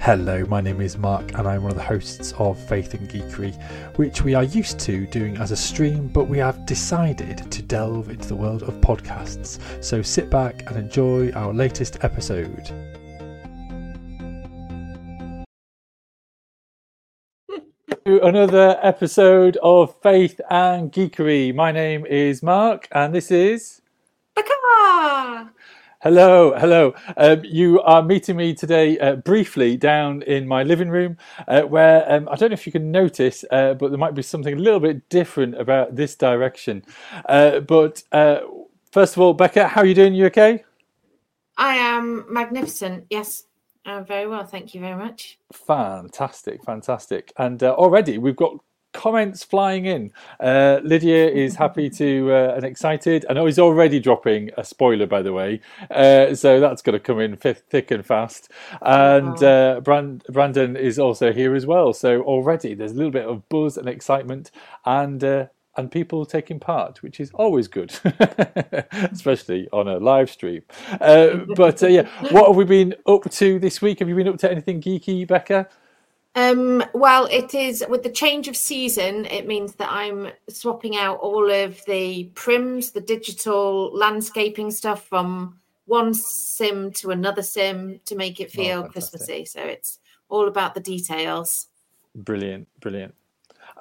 Hello, my name is Mark, and I'm one of the hosts of Faith and Geekery, which we are used to doing as a stream, but we have decided to delve into the world of podcasts. So sit back and enjoy our latest episode. Another episode of Faith and Geekery. My name is Mark, and this is. Becca! Hello, hello. Um, you are meeting me today uh, briefly down in my living room, uh, where um, I don't know if you can notice, uh, but there might be something a little bit different about this direction. Uh, but uh, first of all, Becca, how are you doing? You okay? I am magnificent. Yes, I'm very well. Thank you very much. Fantastic, fantastic. And uh, already we've got comments flying in. Uh, Lydia is happy to uh, and excited. I know he's already dropping a spoiler, by the way, uh, so that's going to come in thick and fast. And uh, Brand- Brandon is also here as well. So already there's a little bit of buzz and excitement, and uh, and people taking part, which is always good, especially on a live stream. Uh, but uh, yeah, what have we been up to this week? Have you been up to anything geeky, Becca? Um, well, it is with the change of season, it means that I'm swapping out all of the prims, the digital landscaping stuff from one sim to another sim to make it feel fantastic. Christmassy. So it's all about the details. Brilliant, brilliant.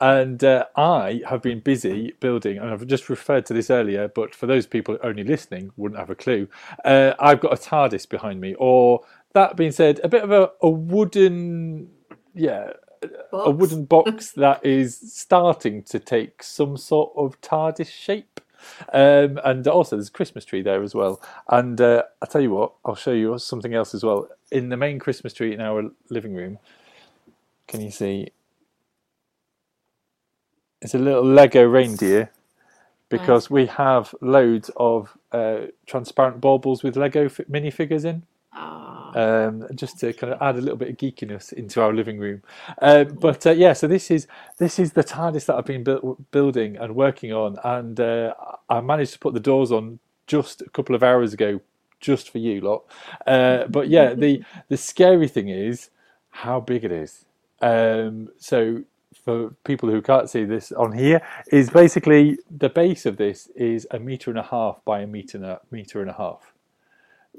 And uh, I have been busy building, and I've just referred to this earlier, but for those people only listening, wouldn't have a clue. Uh, I've got a TARDIS behind me, or that being said, a bit of a, a wooden, yeah, a wooden box that is starting to take some sort of TARDIS shape. Um, and also, there's a Christmas tree there as well. And uh, I'll tell you what, I'll show you something else as well. In the main Christmas tree in our living room, can you see? It's a little Lego reindeer because we have loads of uh, transparent baubles with Lego fi- minifigures in Ah, um, just to kind of add a little bit of geekiness into our living room. Uh, but uh, yeah, so this is this is the TARDIS that I've been buil- building and working on, and uh, I managed to put the doors on just a couple of hours ago, just for you lot. Uh, but yeah, the the scary thing is how big it is. Um, so for people who can't see this on here, is basically the base of this is a meter and a half by a meter and a meter and a half.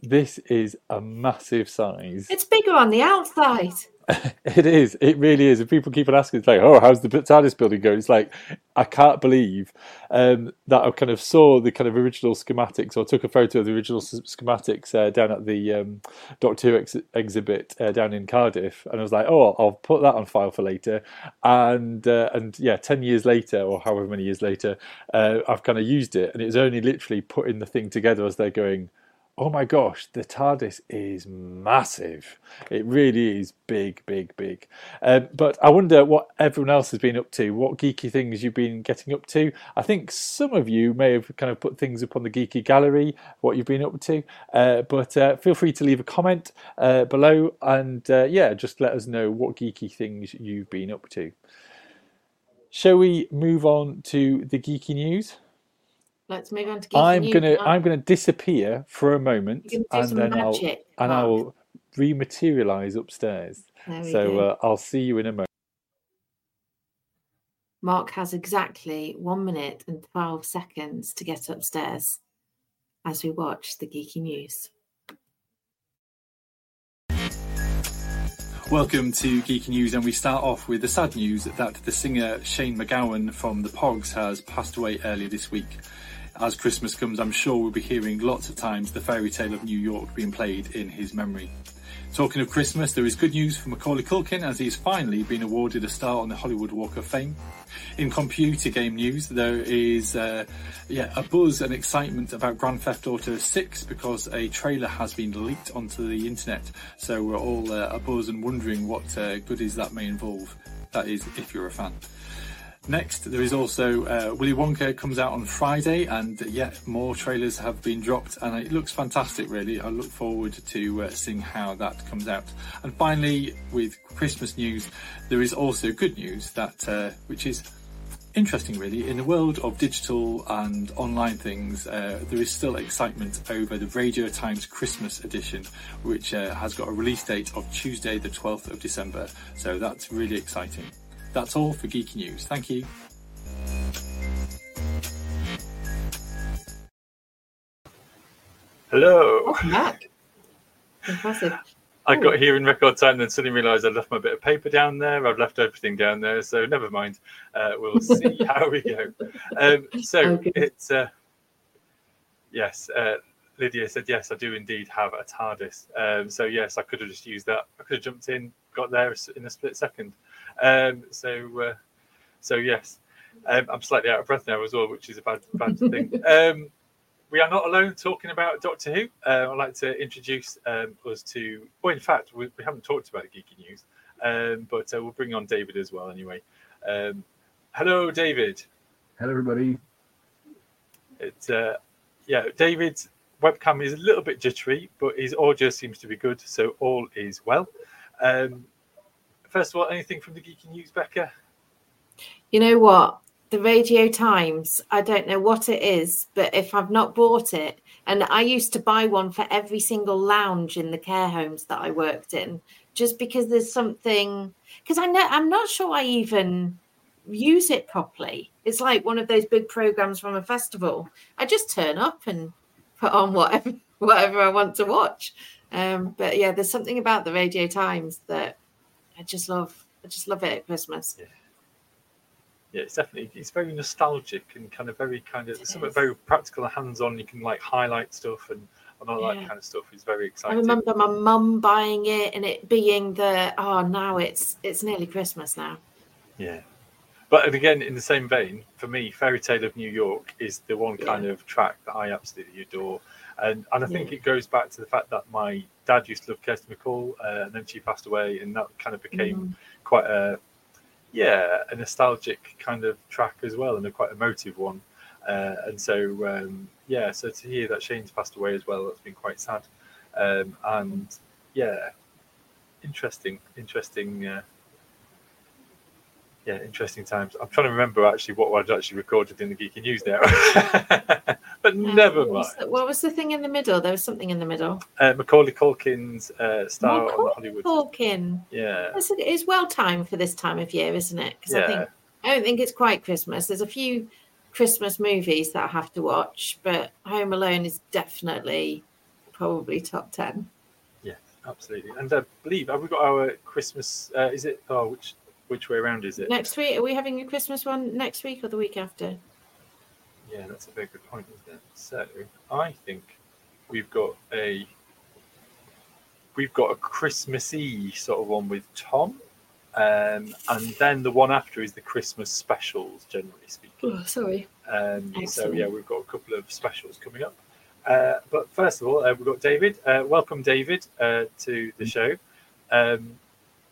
This is a massive size. it's bigger on the outside. It is. It really is. And people keep on asking, it's like, oh, how's the TARDIS building going? It's like, I can't believe um, that I kind of saw the kind of original schematics or took a photo of the original schematics uh, down at the um, Doctor Who ex- exhibit uh, down in Cardiff. And I was like, oh, I'll put that on file for later. And, uh, and yeah, 10 years later, or however many years later, uh, I've kind of used it. And it was only literally putting the thing together as they're going, oh my gosh, the TARDIS is massive. It really is big, big, big. Um, but I wonder what everyone else has been up to, what geeky things you've been getting up to. I think some of you may have kind of put things up on the geeky gallery, what you've been up to. Uh, but uh, feel free to leave a comment uh, below and uh, yeah, just let us know what geeky things you've been up to. Shall we move on to the geeky news? Let's move on to geeky I'm gonna. I'm gonna disappear for a moment, You're gonna do and then magic, I'll and I will rematerialize upstairs. So uh, I'll see you in a moment. Mark has exactly one minute and 12 seconds to get upstairs as we watch the geeky news. Welcome to Geeky News, and we start off with the sad news that the singer Shane MacGowan from the Pogues has passed away earlier this week. As Christmas comes, I'm sure we'll be hearing lots of times the fairy tale of New York being played in his memory. Talking of Christmas, there is good news for Macaulay Culkin as he's finally been awarded a star on the Hollywood Walk of Fame. In computer game news, there is uh, yeah a buzz and excitement about Grand Theft Auto 6 because a trailer has been leaked onto the internet. So we're all uh, a buzz and wondering what uh, goodies that may involve. That is, if you're a fan. Next, there is also uh, Willy Wonka comes out on Friday, and yet more trailers have been dropped, and it looks fantastic. Really, I look forward to uh, seeing how that comes out. And finally, with Christmas news, there is also good news that uh, which is interesting, really. In the world of digital and online things, uh, there is still excitement over the Radio Times Christmas edition, which uh, has got a release date of Tuesday, the 12th of December. So that's really exciting. That's all for Geeky News. Thank you. Hello. Welcome back. Impressive. I got here in record time, then suddenly realised I'd left my bit of paper down there. I've left everything down there, so never mind. Uh, we'll see how we go. Um, so Okay. it's uh, yes. Uh, Lydia said yes, I do indeed have a TARDIS. Um, so yes, I could have just used that. I could have jumped in, got there in a split second. Um, so uh, so yes, um, I'm slightly out of breath now as well, which is a bad bad thing. Um, we are not alone talking about Doctor Who. Uh, I'd like to introduce um, us to, well, in fact, we, we haven't talked about geeky news, um, but uh, we'll bring on David as well anyway. Um, hello, David. Hello, everybody. It's uh, yeah, David's webcam is a little bit jittery, but his audio seems to be good, so all is well. Um, first of all, anything from the geeky news, Becca? You know what? The Radio Times, I don't know what it is, but if I've not bought it, and I used to buy one for every single lounge in the care homes that I worked in, just because there's something, because I know I'm not sure I even use it properly. It's like one of those big programs from a festival. I just turn up and put on whatever whatever I want to watch. Um, but yeah, there's something about the Radio Times that I just love. I just love it at Christmas. Yeah, it's definitely it's very nostalgic and kind of very kind of something very practical and hands-on. You can like highlight stuff and, and all that kind of stuff. is very exciting. I remember my mum buying it and it being the oh now it's it's nearly Christmas now. Yeah. But again, in the same vein, for me, Fairy Tale of New York is the one kind of track that I absolutely adore. And and I think Yeah. it goes back to the fact that my dad used to love Kirsty MacColl, uh, and then she passed away, and that kind of became Mm. quite a yeah a nostalgic kind of track as well, and a quite emotive one. Uh, and so um, yeah, so to hear that Shane's passed away as well, that's been quite sad. Um, and yeah, interesting, interesting. Uh, yeah, interesting times. I'm trying to remember actually what I'd actually recorded in the Geeky News there, but never Uh, what, mind. was the, what was the thing in the middle? There was something in the middle. Uh, Macaulay Culkin's uh, star on Hollywood. Culkin. Yeah, It's, it's well timed for this time of year, isn't it? Because I yeah, think I don't think it's quite Christmas. There's a few Christmas movies that I have to watch, but Home Alone is definitely probably top ten. Yeah, absolutely. And I believe have we got our Christmas? Uh, is it? Oh, which which way around is it? Next week, are we having a Christmas one next week or the week after? Yeah, that's a very good point, isn't it? So I think we've got a we've got a Christmassy sort of one with Tom, um, and then the one after is the Christmas specials, generally speaking. Oh, sorry. Um, so yeah, we've got a couple of specials coming up. Uh, but first of all, uh, we've got David. Uh, welcome, David, uh, to the show. Um,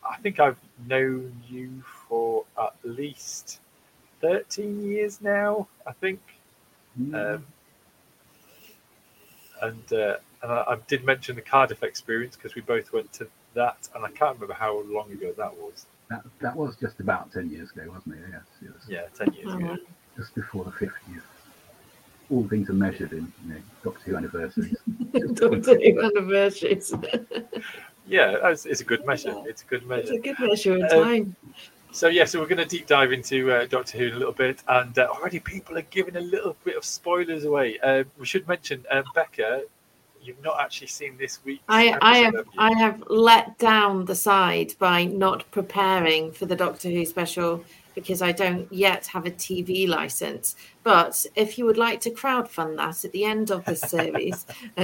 I think I've known you for at least thirteen years now. I think. Mm. Um, and uh, and I, I did mention the Cardiff experience because we both went to that, and I can't remember how long ago that was. that, that was just about 10 years ago, wasn't it? Yes, yes. Yeah, ten years Oh, ago. wow. Just before the 50th. All things are measured in you know, Doctor Who anniversaries. Doctor Who anniversaries. Yeah, it's, it's a good measure. It's a good measure. It's a good measure of Um, time. So yeah, so we're going to deep dive into uh, Doctor Who in a little bit, and uh, already people are giving a little bit of spoilers away. Uh, we should mention, uh, Becca, you've not actually seen this week. I, I have I have let down the side by not preparing for the Doctor Who special because I don't yet have a TV license. But if you would like to crowdfund that at the end of this series,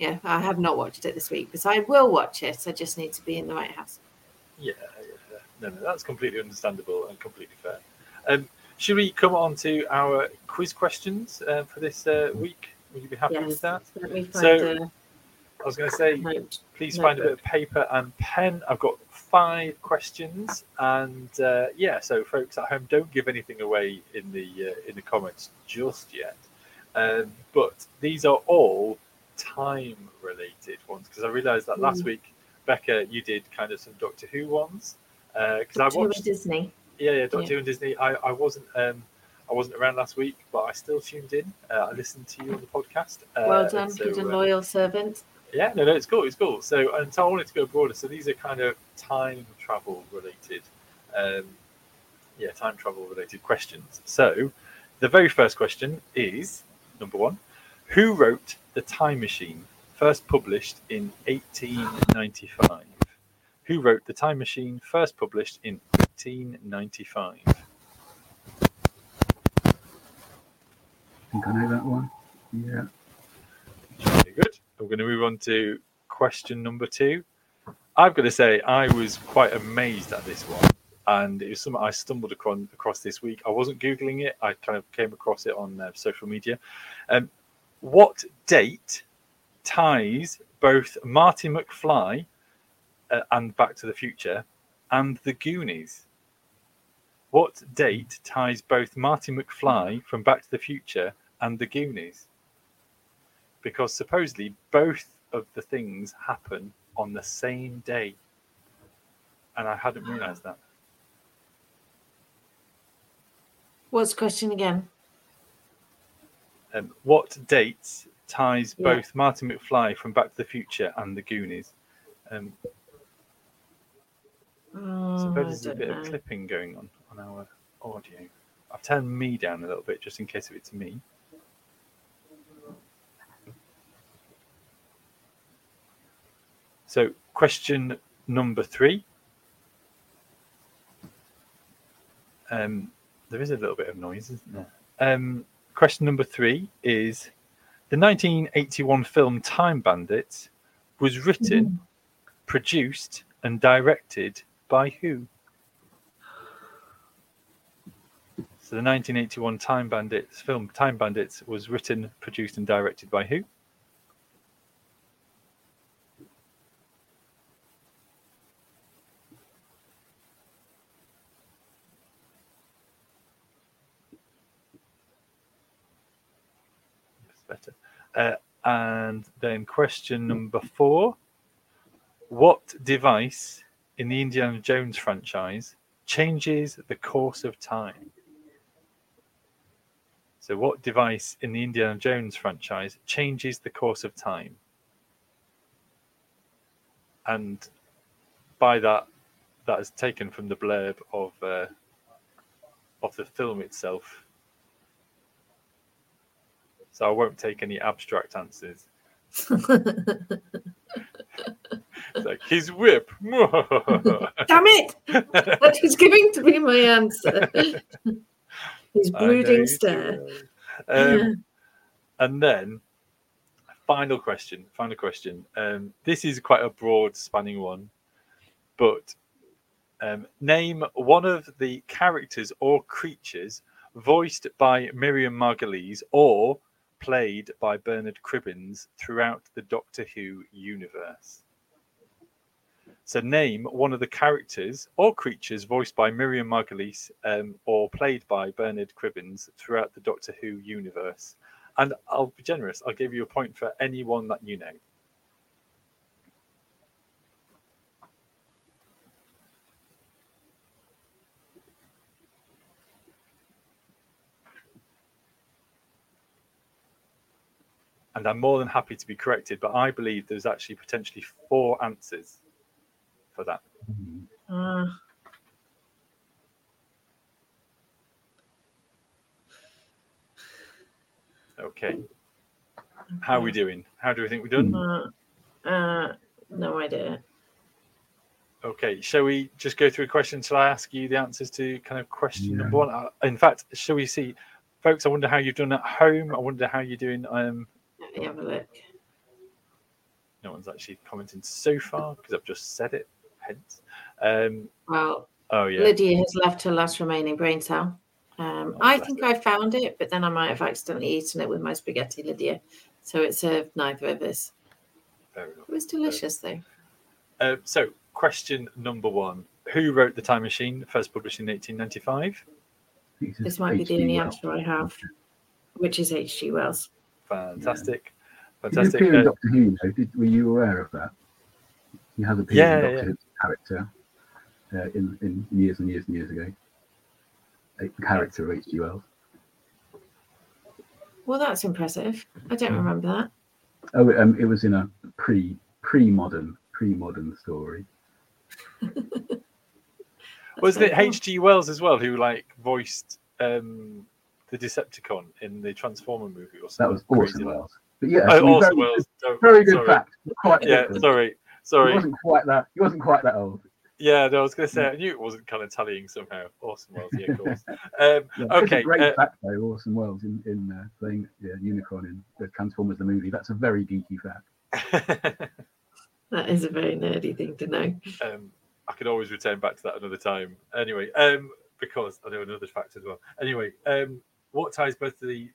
yeah, I have not watched it this week, but I will watch it. I just need to be in the right house. Yeah, no, no, that's completely understandable and completely fair. Um, should we come on to our quiz questions uh, for this uh, week? Would you be happy Yes. with that? Let me find So- a I was going to say, note. please No find a bit of paper and pen. I've got five questions, and uh, yeah, so folks at home, don't give anything away in the uh, in the comments just yet. Um, but these are all time related ones because I realised that last Mm. week, Becca, you did kind of some Doctor Who ones because I watched Disney. Yeah, yeah, Doctor Yeah. Who and Disney. I, I wasn't um I wasn't around last week, but I still tuned in. Uh, I listened to you on the podcast. Uh, well done, so, good and uh, loyal servant. Yeah, no, no, it's cool. It's cool. So, and so I wanted to go broader. So these are kind of time travel related, um, yeah, time travel related questions. So, the very first question is number one: Who wrote the Time Machine? First published in 1895. Who wrote the Time Machine? First published in 1895. I think I know that one. Yeah. Very good. We're going to move on to question number two. I've got to say, I was quite amazed at this one, and it was something I stumbled across, this week. I wasn't googling it; I kind of came across it on uh, social media. Um, what date ties both Marty McFly uh, and Back to the Future and the Goonies? What date ties both Marty McFly from Back to the Future and the Goonies? because supposedly both of the things happen on the same day. And I hadn't realized that. What's the question again? Um, what date ties Yeah. both Martin McFly from Back to the Future and the Goonies? Um, Oh, suppose there's a bit know. of clipping going on on our audio. I've turned me down a little bit just in case if it's me. So, question number three. Um, there is a little bit of noise, isn't there? Um, question number three is the 1981 film Time Bandits was written, produced, and directed by who? So the 1981 Time Bandits film Time Bandits was written, produced, and directed by who? Better. Uh, and then question number four. What device in the Indiana Jones franchise changes the course of time? So, what device in the Indiana Jones franchise changes the course of time? And by that, that is taken from the blurb of uh, of the film itself. So I won't take any abstract answers. It's like his whip. Damn it! That was giving to be my answer. His brooding stare. Um, and then, final question. Final question. Um, this is quite a broad spanning one, but um, name one of the characters or creatures voiced by Miriam Margolyes or played by Bernard Cribbins throughout the Doctor Who universe. So, name one of the characters or creatures voiced by Miriam Margolyes um, or played by Bernard Cribbins throughout the Doctor Who universe. And I'll be generous, I'll give you a point for anyone that you know. And I'm more than happy to be corrected, but I believe there's actually potentially four answers for that. Ah, Okay. How are we doing? How do we think we're done? uh, uh, no idea. Okay, shall we just go through a question? Shall I ask you the answers to kind of question Yeah. number one? Uh, In fact, shall we see, folks? I wonder how you've done at home. I wonder how you're doing. Um, me have a look. no one's actually commenting so far because I've just said it. Hence, um, Well, oh yeah, Lydia has left her last remaining brain cell. Um, Oh, I think her. I found it, but then I might have accidentally eaten it with my spaghetti, Lydia. So it served neither of us. fair enough. It was delicious, though. Uh, so, question number one: Who wrote the Time Machine? First published in 1895. This might be the only Wells. answer I have, which is H.G. Wells. Fantastic, Did he fantastic. appear in Uh, Doctor Who? Though? Did, were you aware of that? He has appeared Yeah, in yeah. Doctor Who's character uh, in, in years and years and years ago. a character of H.G. Wells. Well, that's impressive. I don't remember that. Oh, um, it was in a pre pre modern pre modern story. Was That's it cool. H.G. Wells as well who like voiced um, the Decepticon in the Transformer movie or something. That something? was crazy Orson like Wells. But yeah, that? I Oh, mean, Orson very, Wells. Don't- very good sorry. fact. Quite Yeah, different. sorry, He sorry. wasn't quite that. He wasn't quite that old. Yeah, no, I was going to say I knew it wasn't kind of tallying somehow. Orson Welles, yeah, of course. Um, Yeah, okay, a great uh, fact though. Orson Welles in in uh, playing yeah, Unicron in the Transformers the movie. That's a very geeky fact. That is a very nerdy thing to know. um, I could always return back to that another time. Anyway, um, because I know another fact as well. Anyway, um, what ties both the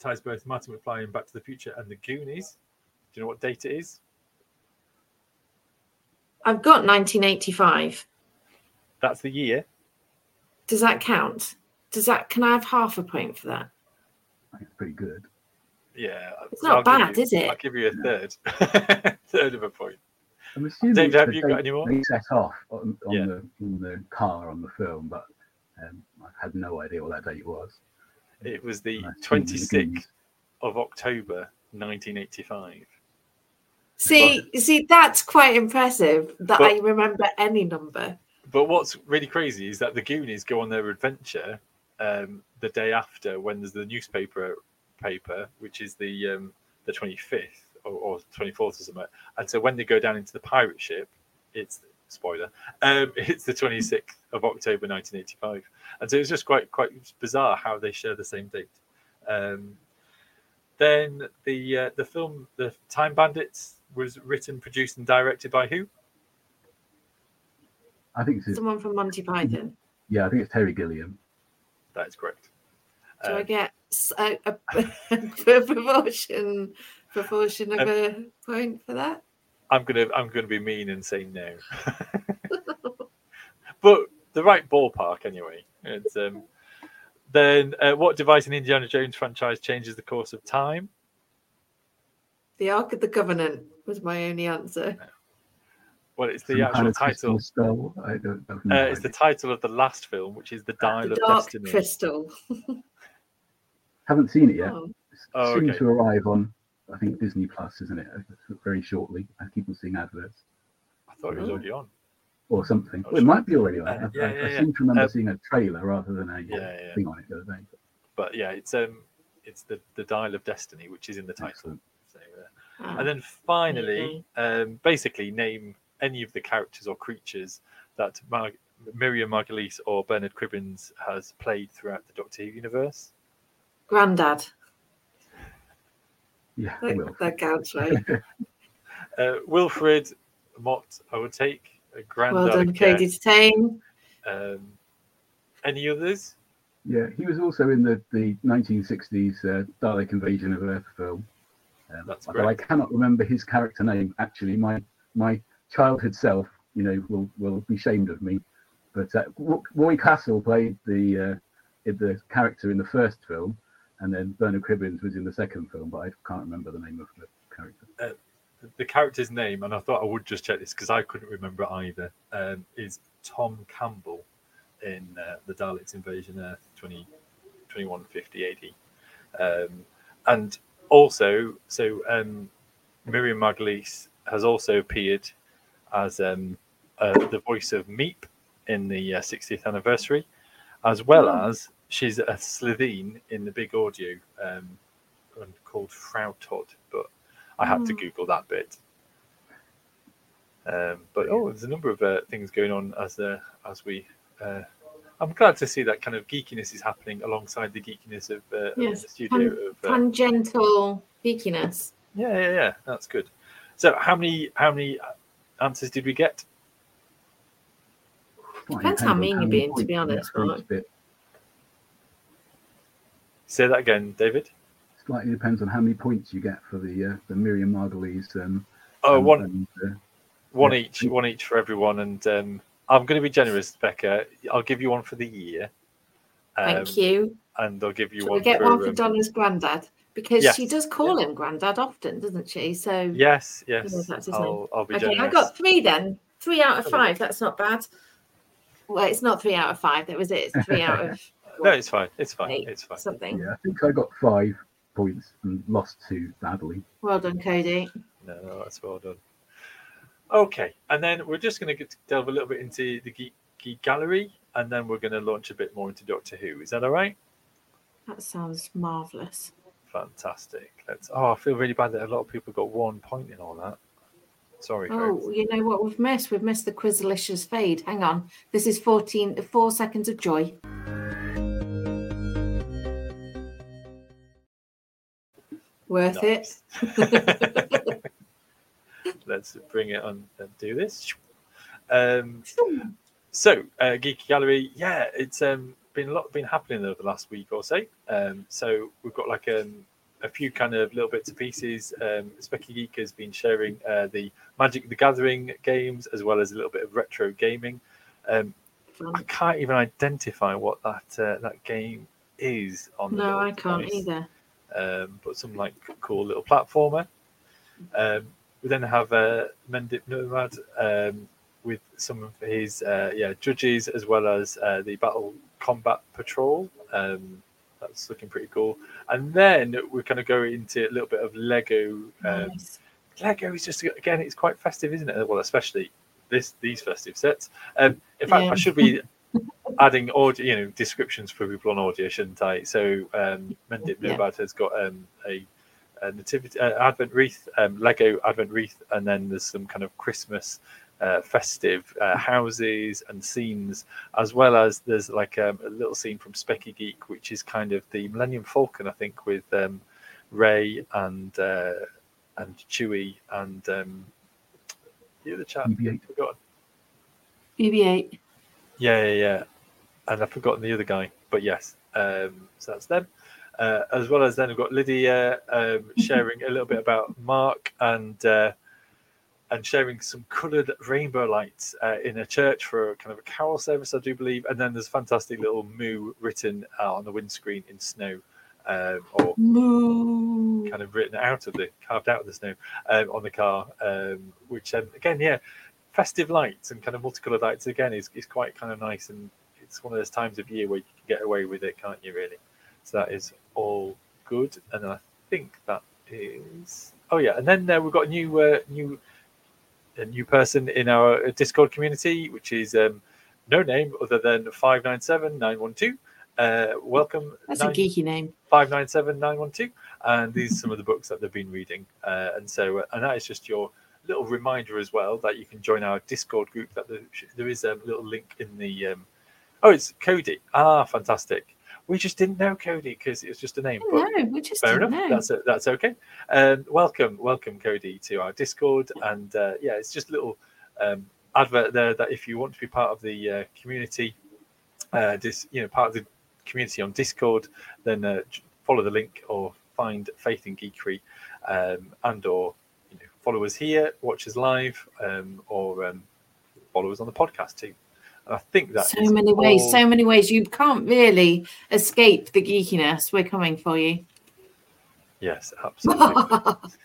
ties both Marty McFly and Back to the Future and the Goonies? Do you know what date it is? I've got 1985. That's the year. Does that count? Does that? Can I have half a point for that? It's pretty good. Yeah, It's so not I'll bad, you- is it? I'll give you a third, third of a point. I'm assuming David, it's have you got any more? They set off on, on Yeah. the on the car on the film, but um, I had no idea what that date was. It was the And I assumed it was the twenty sixth of October, nineteen eighty five. See, see, that's quite impressive that But- I remember any number. But what's really crazy is that the Goonies go on their adventure um, the day after when there's the newspaper paper, which is the um, the 25th or, or 24th or something. And so when they go down into the pirate ship, it's spoiler, um, it's the 26th of October 1985. And so it's just quite quite bizarre how they share the same date. Um, then the uh, the film The Time Bandits was written, produced, and directed by who? I think it's Someone from Monty Python. yeah, I think it's Terry Gilliam. That is correct. Do I Um, get s- a, a, a proportion proportion of a point for that? I'm gonna I'm gonna be mean and say no. but the right ballpark anyway. It's um then uh, what device in Indiana Jones franchise changes the course of time? The Ark of the Covenant was my only answer. Well, it's the kind actual of title. Skull. I don't know. Uh, it's the title of the last film, which is The Dial the of Dark Destiny. Crystal. Haven't seen it yet. Oh, Oh, okay. to arrive on, I think Disney Plus, isn't it? Very shortly. I keep on seeing adverts I thought it was already on. or something. Oh, Well, it sure. might be already on. Uh, I, yeah, I, yeah, I yeah. seem to remember Uh, seeing a trailer rather than a Yeah, yeah. thing on it the other day. But yeah, it's um it's the the Dial of Destiny, which is in the title. So, uh, ah. And then finally, um, basically name any of the characters or creatures that Mar- Miriam Margolyes or Bernard Cribbins has played throughout the Doctor Who universe. Grandad. Yeah, That, Will. that counts, right? Uh, Wilfred Mott, I would take. A Grandad well done, again. Cody Tame. Um, any others? Yeah, he was also in the, the 1960s uh, Dalek Invasion of Earth film. Um, That's although I cannot remember his character name. Actually, my my childhood self, you know, will will be shamed of me. But uh, Roy Castle played the uh, the character in the first film, and then Bernard Cribbins was in the second film. But I can't remember the name of the character. The- The character's name, and I thought I would just check this because I couldn't remember either, um, is Tom Campbell in uh, the Daleks Invasion Earth 20, 2150 AD. Um, and also, so um, Miriam Margolyes has also appeared as um, uh, the voice of Meep in the uh, 60th anniversary, as well Oh. as she's a Slitheen in the big audio um, and called Frau Todd, but I had to Oh. Google that bit. Um, but oh, there's a number of uh, things going on as uh, as we. Uh, I'm glad to see that kind of geekiness is happening alongside the geekiness of, uh, of Yes, the studio. of, uh, Tangential geekiness. yeah, yeah, yeah. That's good. So, how many how many answers did we get? Depends how mean you're many being, to be honest, for each Mark. bit. Say that again, David. Slightly depends on how many points you get for the uh, the Miriam Margolyes. Um, Oh, and- one and, uh, one yeah. each, one each for everyone. And um, I'm going to be generous, Becca. I'll give you one for the year. Um, Thank you. And I'll give you Shall one we get for. one for um, Donna's granddad? Because yes. she does call him granddad often, doesn't she? So Yes, yes. that's his I'll, I'll be okay, generous. I got three then. Three out of five. That's not bad. Well, it's not three out of five. That was it. It's three out of no, it's fine. It's fine. eight, It's fine. something. Yeah, I think I got five points and lost two badly. Well done, Cody. No, no, that's well done. Okay, and then we're just going to delve a little bit into the geek, geek gallery, and then we're going to launch a bit more into Doctor Who. Is that all right? That sounds marvelous. Fantastic. Let's. Oh, I feel really bad that a lot of people got one point in all that. Sorry, Oh, folks. you know what we've missed? We've missed the Quizalicious fade. Hang on. This is 14, four seconds of joy. Worth it. Let's bring it on and do this. Um, so, uh, Geeky Gallery, yeah, it's um, been a lot been happening over the last week or so. Um, so we've got like um, a few kind of little bits and pieces. Um, Specky Geek has been sharing uh, the Magic the Gathering games as well as a little bit of retro gaming. Um, I can't even identify what that uh, that game is on. No, I can't device either. Um, but some like cool little platformer. Um, we then have uh, Mendip Nomad um, with some of his uh, yeah judges as well as uh, the Battle Combat Patrol. Um, that's looking pretty cool. And then we're going to go into a little bit of Lego. Um, Nice. Lego is just again, it's quite festive, isn't it? Well, especially this these festive sets. Um, in fact, Yeah. I should be adding audio, you know, descriptions for people on audio, shouldn't I? So, um, Mendip Yeah. Has got um, a, a nativity uh, Advent wreath, um, Lego Advent wreath, and then there's some kind of Christmas uh, festive uh, houses and scenes, as well as there's like um, a little scene from Specky Geek, which is kind of the Millennium Falcon, I think, with um, Rey and uh, and Chewie and um, the other chap. BB-8. I've forgotten. BB-8. Yeah, yeah, yeah. And I've forgotten the other guy, but yes. Um, so that's them. Uh, as well as then we've got Lydia um, sharing a little bit about Mark and uh, and sharing some coloured rainbow lights uh, in a church for a kind of a carol service, I do believe. And then there's a fantastic little moo written on the windscreen in snow, um, or Moo. kind of written out of the carved out of the snow um, on the car, um, which um, again, yeah, festive lights and kind of multicolored lights again is, is quite kind of nice, and it's one of those times of year where you can get away with it, can't you? Really, so that is all good, and I think that is. Oh yeah, and then uh, we've got a new uh, new a new person in our Discord community, which is um, no name other than five nine seven nine one two. Uh, welcome. That's a geeky name. 597912 and these are some of the books that they've been reading uh, and so uh, and that is just your little reminder as well that you can join our discord group that there, there is a little link in the um, oh it's cody. Ah fantastic. We just didn't know cody because it was just a name but No, we just fair didn't enough. know. that's that's okay. Um, welcome welcome cody to our discord and uh, yeah it's just a little um, advert there that if you want to be part of the uh, community uh, this you know part of the community on discord then uh, follow the link or find Faith and Geekery um, and or you know follow us here watch us live um, or um, follow us on the podcast too i think that so is many ways, so many ways. You can't really escape the geekiness. We're coming for you. yes absolutely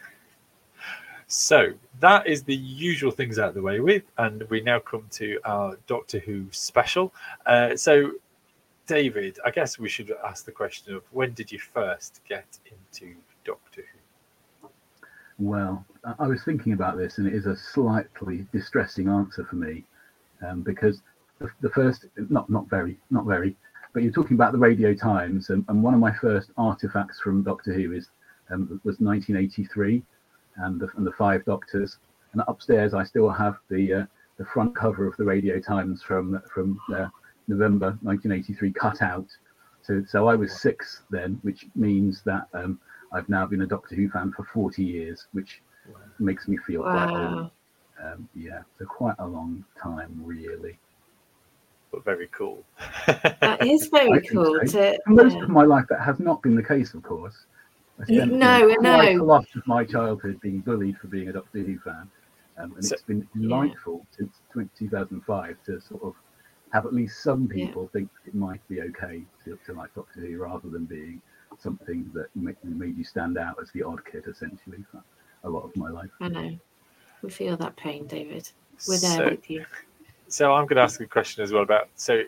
So that is the usual things out of the way with, and we now come to our Doctor Who special. Uh, so, David, I guess we should ask the question of when did you first get into Doctor Who? Well, I- I was thinking about this, and it is a slightly distressing answer for me, um, because the, the first, not not very, not very, but you're talking about the Radio Times, and, and one of my first artifacts from Doctor Who is um, was 1983, and the, and the Five Doctors, and upstairs I still have the uh, the front cover of the Radio Times from from uh, November 1983 cut out. So so I was six then, which means that um, I've now been a Doctor Who fan for 40 years, which makes me feel quite old. Wow. Um, yeah, so quite a long time, really. But very cool. That is very cool. so. To, most yeah. of my life, that has not been the case, of course. I spent, No, quite no. a lot of my childhood being bullied for being a Doctor Who fan. Um, and So- it's been delightful since 2005 to sort of have at least some Yeah. people think it might be okay to, to like Doctor Who rather than being something that made, made you stand out as the odd kid, essentially, for a lot of my life. I know. We feel that pain, David. We're there So, with you. So I'm going to ask a question as well about so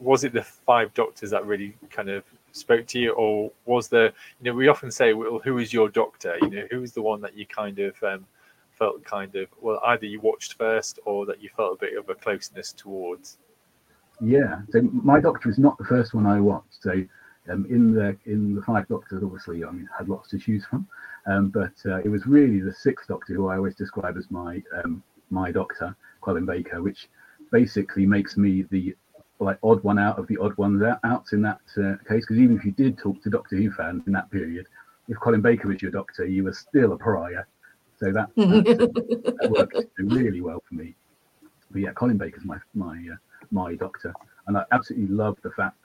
was it the five doctors that really kind of spoke to you, or was there? You know, we often say, "Well, who is your doctor?" You know, who is the one that you kind of um, felt kind of well, either you watched first or that you felt a bit of a closeness towards. Yeah, so my Doctor is not the first one I watched. So um, in the in the Five Doctors, obviously, I mean, had lots to choose from, um, but uh, it was really the Sixth Doctor who I always describe as my um, my Doctor, Colin Baker, which basically makes me the like odd one out of the odd ones out, outs in that uh, case. Because even if you did talk to Doctor Who fans in that period, if Colin Baker was your Doctor, you were still a pariah. So that, that, that worked really well for me. But yeah, Colin Baker's my my uh, my doctor, and I absolutely love the fact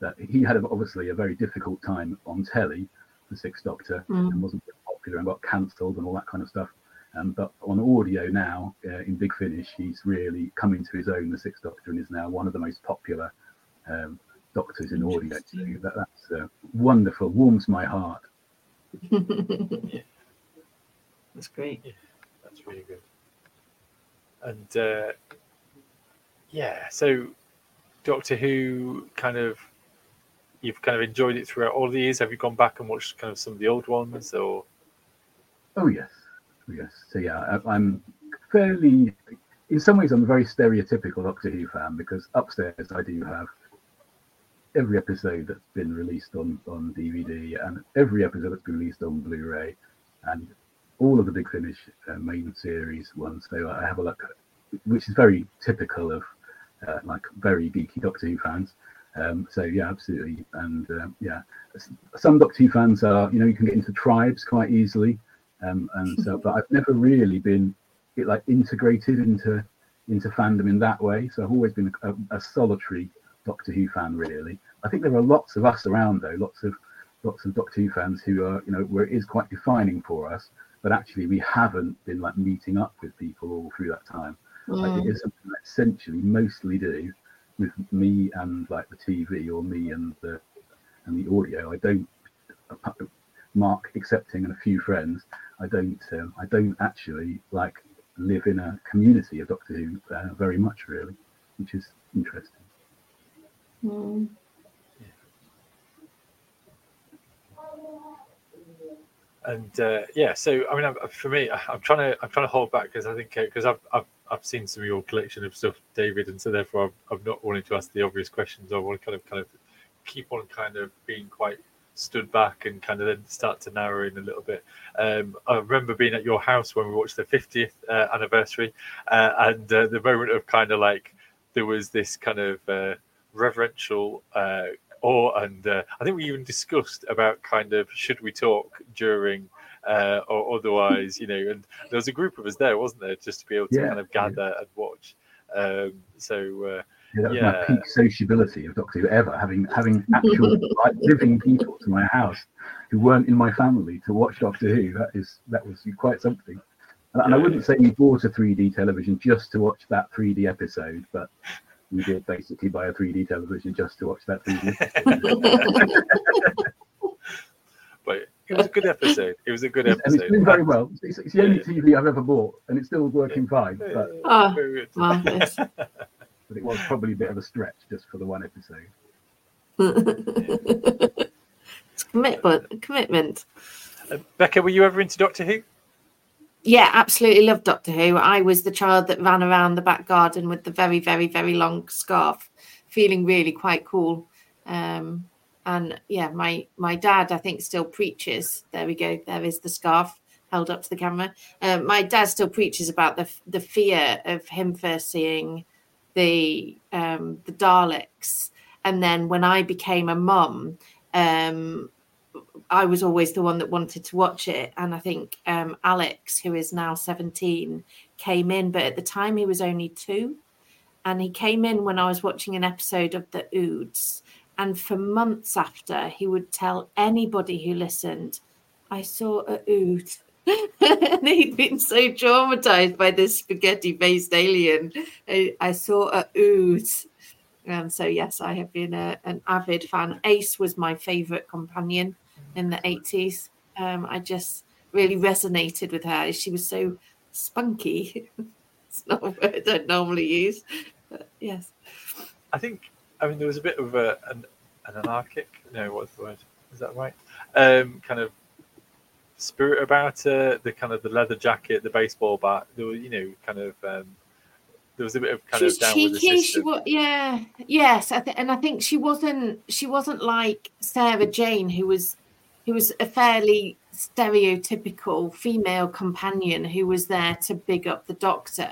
that he had obviously a very difficult time on telly, the Sixth Doctor, mm. and wasn't popular and got cancelled and all that kind of stuff. Um, but on audio now, uh, in Big Finish, he's really coming to his own, the Sixth Doctor, and is now one of the most popular um, doctors in audio. So that, that's uh, wonderful, warms my heart. yeah. That's great. Yeah, that's really good. And uh, yeah, so Doctor Who kind of you've kind of enjoyed it throughout all the years. Have you gone back and watched kind of some of the old ones or? Oh yes, yes. So yeah, I'm fairly. In some ways, I'm a very stereotypical Doctor Who fan because upstairs I do have every episode that's been released on on DVD and every episode that's been released on Blu-ray, and all of the Big Finish uh, main series ones. So I have a look, which is very typical of uh, like very geeky Doctor Who fans. Um, so yeah, absolutely, and uh, yeah, some Doctor Who fans are you know you can get into tribes quite easily, um, and so but I've never really been it, like integrated into into fandom in that way. So I've always been a, a, solitary Doctor Who fan, really. I think there are lots of us around though, lots of lots of Doctor Who fans who are you know where it is quite defining for us but actually we haven't been like meeting up with people all through that time. Mm. Like it is something I essentially mostly do with me and like the TV or me and the and the audio. I don't mark accepting and a few friends. I don't um, I don't actually like live in a community of Doctor Who uh, very much really, which is interesting. Mm. and uh, yeah, so I mean, I'm, for me, I'm trying to I'm trying to hold back because I think because I've, I've I've seen some of your collection of stuff, David, and so therefore I'm, I'm not wanting to ask the obvious questions. I want to kind of kind of keep on kind of being quite stood back and kind of then start to narrow in a little bit. Um, I remember being at your house when we watched the 50th uh, anniversary, uh, and uh, the moment of kind of like there was this kind of uh, reverential uh, or and uh, I think we even discussed about kind of should we talk during uh, or otherwise, you know. And there was a group of us there, wasn't there, just to be able to yeah, kind of gather yeah. and watch. Um, so uh, yeah, that was yeah. my peak sociability of Doctor Who ever, having having actual like, living people to my house who weren't in my family to watch Doctor Who. That is that was quite something. And, and I wouldn't say we bought a 3D television just to watch that 3D episode, but we did basically buy a 3D television just to watch that 3D. but it was a good episode. It was a good episode. And it's doing very well. It's, it's the only TV I've ever bought, and it's still working fine. But, oh, marvelous. But it was probably a bit of a stretch just for the one episode. it's commitment. Commitment. Uh, Becca, were you ever into Doctor Who? yeah, absolutely love Doctor Who. I was the child that ran around the back garden with the very, very, very long scarf, feeling really quite cool. Um, and yeah, my my dad, I think, still preaches. There we go. There is the scarf held up to the camera. Um, my dad still preaches about the the fear of him first seeing the um, the Daleks, and then when I became a mum, um, I was always the one that wanted to watch it. And I think um, Alex, who is now 17, came in, but at the time he was only two. And he came in when I was watching an episode of The Oods. And for months after, he would tell anybody who listened, I saw a ood. and he'd been so traumatized by this spaghetti faced alien. I, I, saw a ood. Um, so, yes, I have been a, an avid fan. Ace was my favorite companion in the 80s. Um, I just really resonated with her. She was so spunky. it's not a word I normally use. But yes, I think. I mean, there was a bit of a, an, an anarchic. No, what's the word? Is that right? Um, kind of spirit about it. The kind of the leather jacket, the baseball bat. There was, you know, kind of. Um, there was a bit of kind she's of down cheeky. She was, yeah, yes, I th- and I think she wasn't. She wasn't like Sarah Jane, who was, who was a fairly stereotypical female companion who was there to big up the Doctor.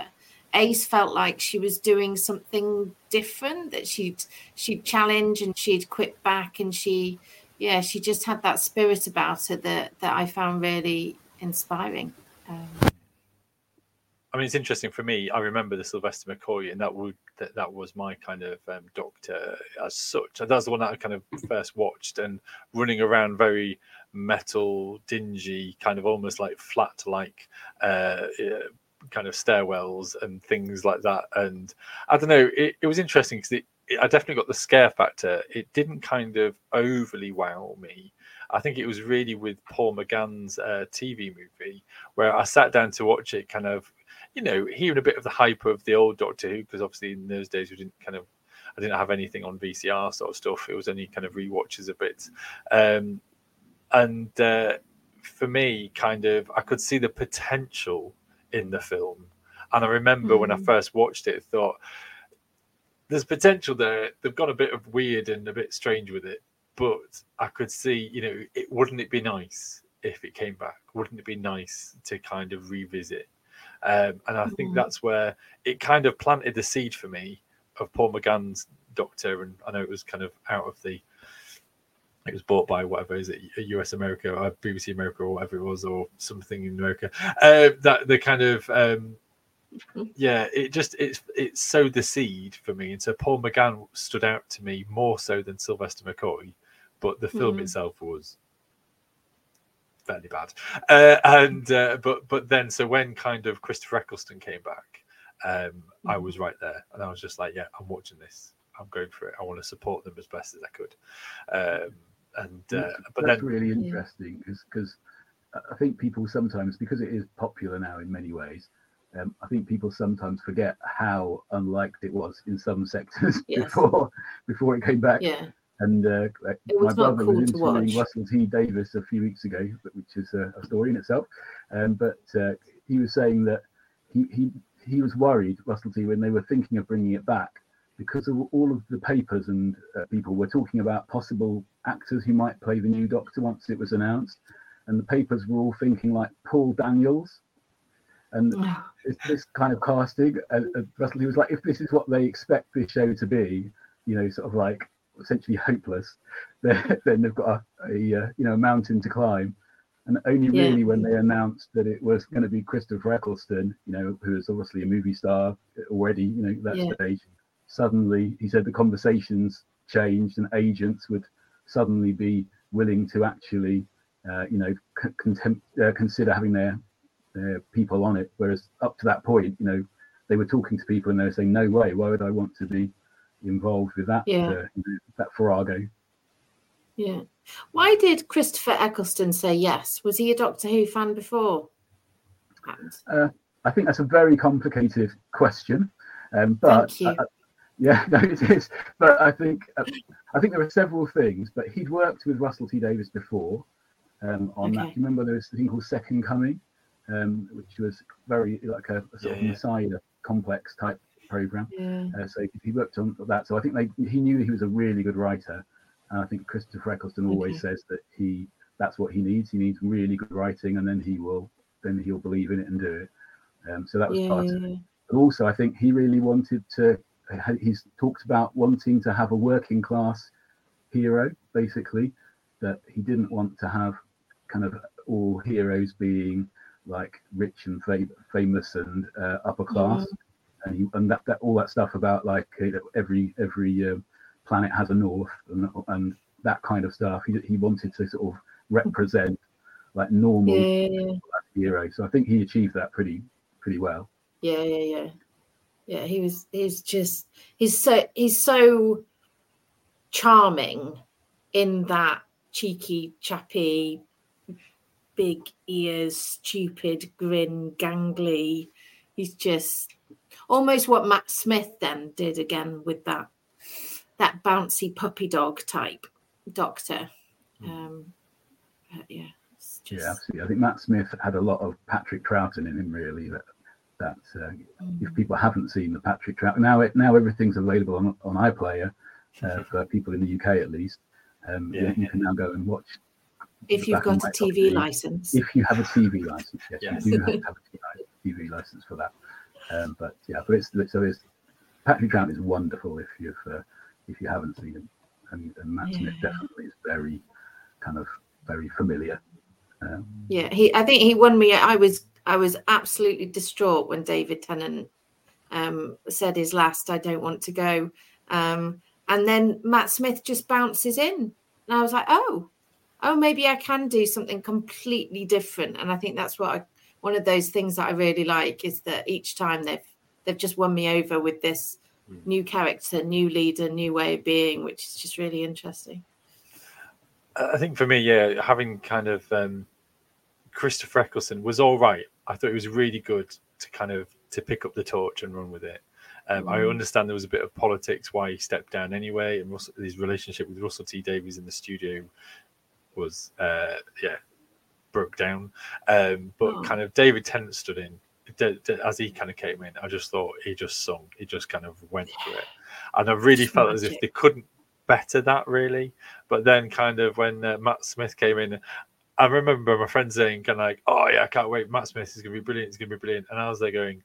Ace felt like she was doing something different that she'd she'd challenge and she'd quit back and she yeah she just had that spirit about her that that I found really inspiring. Um, I mean, it's interesting for me. I remember the Sylvester McCoy, and that would that, that was my kind of um, doctor as such. And that's the one that I kind of first watched, and running around very metal, dingy, kind of almost like flat, like uh, uh, kind of stairwells and things like that. And I don't know, it, it was interesting because it, I definitely got the scare factor. It didn't kind of overly wow me. I think it was really with Paul McGann's uh, TV movie where I sat down to watch it, kind of you know, hearing a bit of the hype of the old Doctor Who, because obviously in those days we didn't kind of, I didn't have anything on VCR sort of stuff. It was only kind of re-watches a bit, um, and uh, for me, kind of, I could see the potential in the film, and I remember mm. when I first watched it, thought there's potential there. They've got a bit of weird and a bit strange with it, but I could see, you know, it wouldn't it be nice if it came back? Wouldn't it be nice to kind of revisit? Um, and I think mm. that's where it kind of planted the seed for me of Paul McGann's Doctor. And I know it was kind of out of the, it was bought by whatever is it, US America or BBC America or whatever it was, or something in America. Uh, that the kind of, um, yeah, it just it's it sowed the seed for me, and so Paul McGann stood out to me more so than Sylvester McCoy, but the film mm. itself was fairly bad. Uh, and uh, but but then so when kind of Christopher Eccleston came back, um, mm-hmm. I was right there, and I was just like, yeah, I'm watching this. I'm going for it. I want to support them as best as I could. Um, and uh, but that's then really interesting because because I think people sometimes because it is popular now in many ways. Um, I think people sometimes forget how unliked it was in some sectors yes. before before it came back. Yeah. And uh, my brother cool was interviewing Russell T Davies a few weeks ago, which is a, a story in itself. Um, but uh, he was saying that he, he he was worried, Russell T, when they were thinking of bringing it back, because of all of the papers and uh, people were talking about possible actors who might play the new Doctor once it was announced, and the papers were all thinking like Paul Daniels, and this, this, kind of casting. Uh, Russell he was like, if this is what they expect this show to be, you know, sort of like essentially hopeless, then they've got a, a uh, you know a mountain to climb. And only yeah. really when they announced that it was going to be Christopher Eccleston, you know, who is obviously a movie star already, you know, that yeah. stage, suddenly he said the conversations changed and agents would suddenly be willing to actually, uh, you know, contempt, uh, consider having their, people on it. Whereas up to that point, you know, they were talking to people and they were saying, no way, why would I want to be involved with that yeah. uh, that Farrago. Yeah. Why did Christopher Eccleston say yes? Was he a Doctor Who fan before? Uh, I think that's a very complicated question. Um, but Thank you. Yeah, no, it is. But I think uh, I think there are several things. But he'd worked with Russell T Davies before um, on okay. that. Do you remember there was a thing called Second Coming, um, which was very like a, a sort yeah, of Messiah complex type program. Yeah. Uh, so he worked on that. So I think they, he knew he was a really good writer. And I think Christopher Eccleston always okay. says that he that's what he needs. He needs really good writing, and then he will then he'll believe in it and do it. Um, so that was yeah. part of it. But also, I think he really wanted to. He's talked about wanting to have a working class hero, basically. That he didn't want to have kind of all heroes being like rich and fam- famous and uh, upper class. Mm and he, and that, that all that stuff about like every every uh, planet has a north and, and that kind of stuff. He, he wanted to sort of represent like normal yeah. hero. So I think he achieved that pretty pretty well. Yeah, yeah, yeah. Yeah, he was he's just he's so he's so charming in that cheeky, chappy, big ears, stupid grin, gangly. He's just almost what Matt Smith then did again with that that bouncy puppy dog type doctor. Hmm. Um, yeah. Just... Yeah, absolutely. I think Matt Smith had a lot of Patrick Troughton in him, really. That that uh, mm. if people haven't seen the Patrick Troughton now, it now everything's available on on iPlayer uh, for people in the UK at least. Um, yeah. you, you can now go and watch if you've got a TV license. If you have a TV license, yes, yes. you do have to have a TV license for that. Um, but yeah, but it's so it's Patrick Troughton is wonderful if you've uh, if you haven't seen him, and, and Matt yeah. Smith definitely is very kind of very familiar. Um, yeah, he. I think he won me. I was I was absolutely distraught when David Tennant um, said his last. I don't want to go. Um, and then Matt Smith just bounces in, and I was like, oh, oh, maybe I can do something completely different. And I think that's what I, one of those things that I really like is that each time they've they've just won me over with this mm. new character, new leader, new way of being, which is just really interesting. I think for me, yeah, having kind of um, Christopher Eccleston was all right. I thought it was really good to kind of to pick up the torch and run with it. Um, mm. I understand there was a bit of politics why he stepped down anyway, and Russell, his relationship with Russell T Davies in the studio was uh, yeah broke down. Um, but oh. kind of David Tennant stood in as he kind of came in. I just thought he just sung, he just kind of went for it, and I really felt as if they couldn't better that really. But then, kind of when uh, Matt Smith came in, I remember my friend saying, "Kind of like, oh yeah, I can't wait. Matt Smith is going to be brilliant. It's going to be brilliant." And I was there going,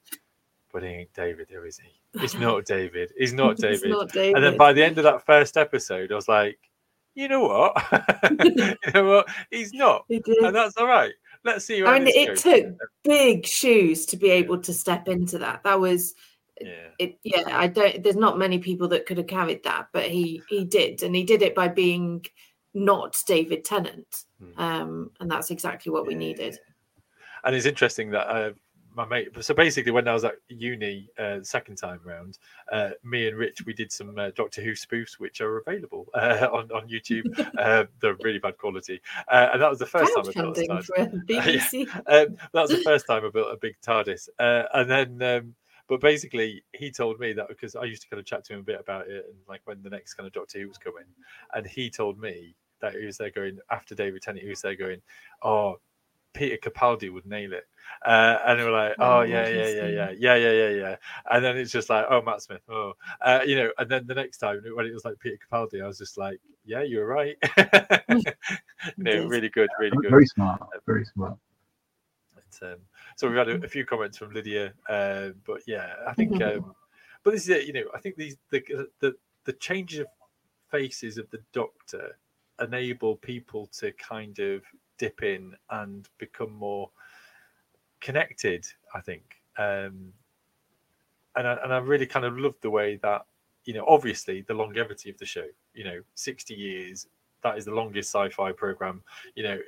"But he ain't David, there is he? It's not David. He's not David." not David. And then by the end of that first episode, I was like, "You know what? you know what? He's not, he and that's all right." Let's see. I mean, it took big shoes to be able to step into that. That was yeah. It, yeah, I don't. There's not many people that could have carried that, but he he did, and he did it by being not David Tennant, mm. um, and that's exactly what we needed. And it's interesting that uh, my mate. So basically, when I was at uni uh, second time round, uh, me and Rich we did some uh, Doctor Who spoofs, which are available uh, on on YouTube. Uh, they're really bad quality, uh, and that was the first time I built a TARDIS. yeah. um, that was the first time I built a big TARDIS, and then. Um, but basically, he told me that because I used to kind of chat to him a bit about it and like when the next kind of Doctor Who was coming, and he told me that he was there going after David Tennant, he was there going, "Oh, Peter Capaldi would nail it. Uh, and they were like, oh, oh yeah, yeah, yeah, yeah, yeah, yeah, yeah, yeah. And then it's just like, oh, Matt Smith, oh, uh, you know. And then the next time when it was like Peter Capaldi, I was just like, yeah, you're right. No, really good, really good. Very smart, very um, smart. But, um, so we've had a, a, few comments from Lydia, uh, but yeah, I think. Um, but this is it, you know. I think these the the the change of faces of the Doctor enable people to kind of dip in and become more connected. I think, um, and I, and I really kind of love the way that you know, obviously the longevity of the show. You know, sixty years. That is the longest sci-fi program. You know,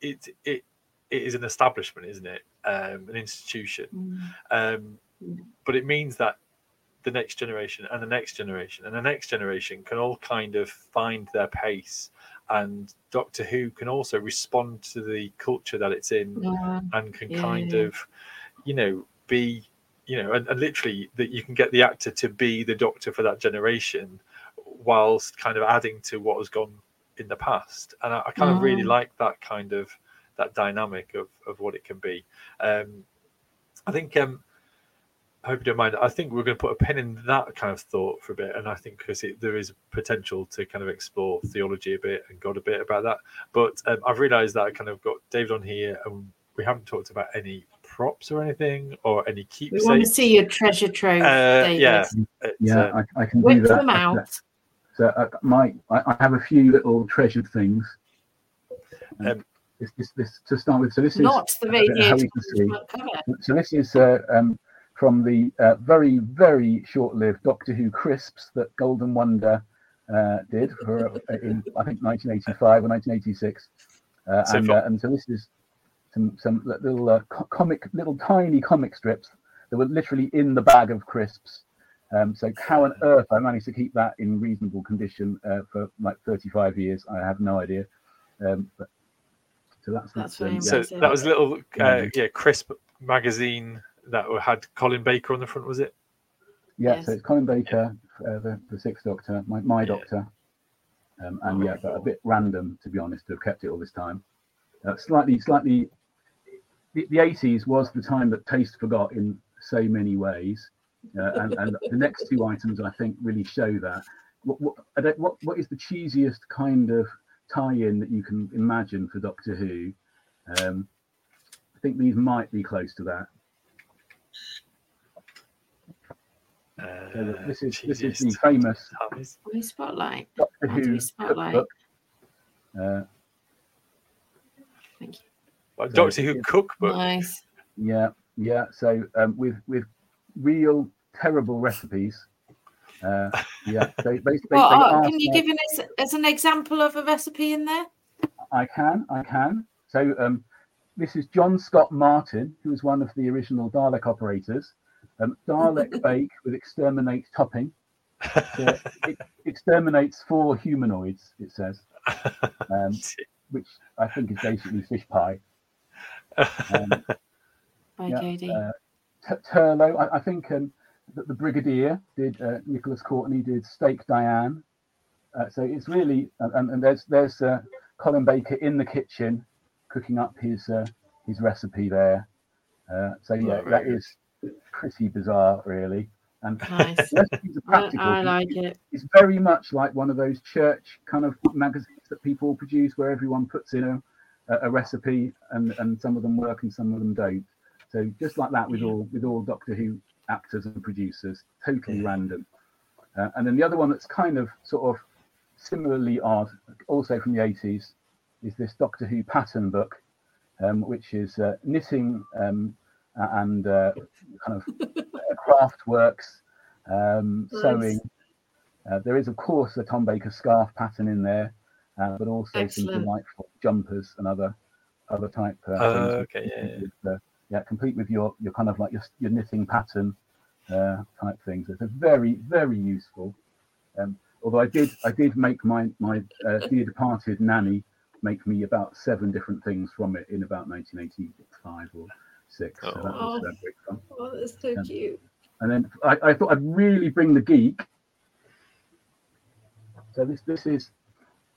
it it, it it is an establishment, isn't it? Um, an institution. Mm. Um, but it means that the next generation and the next generation and the next generation can all kind of find their pace and doctor who can also respond to the culture that it's in yeah. and can yeah. kind of you know be you know and, and, literally that you can get the actor to be the doctor for that generation whilst kind of adding to what has gone in the past and i, I kind of really like that kind of that dynamic of, of what it can be. Um, I think um, I hope you don't mind. I think we're going to put a pin in that kind of thought for a bit, and I think because there is potential to kind of explore theology a bit and God a bit about that. But um, I've realised that I kind of got David on here, and we haven't talked about any props or anything or any keepsakes. We want to see your treasure trove, uh, David. Yeah, yeah, uh, I, I, can Whip do that. them out. So uh, my, I, I, have a few little treasured things. Um, this, this, this to start with. So this not is not the radiator cover. So this is uh, um, from the uh, very very short-lived Doctor Who crisps that Golden Wonder uh, did for uh, in I think 1985 or 1986, uh, so and uh, and so this is some some little comic little tiny comic strips that were literally in the bag of crisps. Um, so how on earth I managed to keep that in reasonable condition for like 35 years, I have no idea. Um, but so that's, that's, that's um, so that was a little uh, yeah crisp magazine that had Colin Baker on the front, was it? Yeah, Yes. so it's Colin Baker, uh, the, the Sixth Doctor, my, my Yeah. Doctor, um, and yeah, but a bit random to be honest to have kept it all this time. Uh, slightly, slightly. The, the 80s was the time that taste forgot in so many ways, uh, and, and the next two items I think really show that. What, what, I don't, what, what is the cheesiest kind of tie-in that you can imagine for Doctor Who? Um, I think these might be close to that. So Uh, this is this is the cheesiest famous ties. Where's Spotlight? Doctor How Who we spotlight? cookbook. Uh, Thank you. So Doctor Who it's- cookbook. Nice. yeah, yeah. So um, with with real terrible recipes. Uh, yeah. So basically, What, they can you us- give us as an example of a recipe in there? I can, I can. So um, this is John Scott Martin, who was one of the original Dalek operators. Um, Dalek bake with exterminate topping. So it exterminates four humanoids. It says, um, which I think is basically fish pie. Um, By Yeah, Jodie. uh, T- Turlough, I, I think um, that the Brigadier did. Uh, Nicholas Courtney did Steak Diane. Uh, so it's really, and, and there's there's uh, Colin Baker in the kitchen cooking up his uh, his recipe there. Uh, so yeah, Oh, very that good. is pretty bizarre, really. And nice. the recipes are I. I like it. It's very much like one of those church kind of magazines that people produce, where everyone puts in a, a, recipe, and, and some of them work and some of them don't. So just like that with Yeah. all with all Doctor Who actors and producers, totally Yeah. random. Uh, and then the other one that's kind of sort of similarly odd, also from the 80s, is this Doctor Who pattern book, um, which is uh, knitting um, and uh, kind of uh, craft works, um, Nice. sewing. Uh, there is, of course, a Tom Baker scarf pattern in there, uh, but also some Excellent. delightful jumpers and other other type. Uh, Oh, things okay, yeah, yeah. with, uh, yeah, complete with your your kind of like your, your knitting pattern uh, type things. It's a very very useful. Um, although I did I did make my my uh, dear departed nanny make me about seven different things from it in about 1985 or six. So that was uh, great fun. Oh, that's so cute. And then I, I thought I'd really bring the geek. So this this is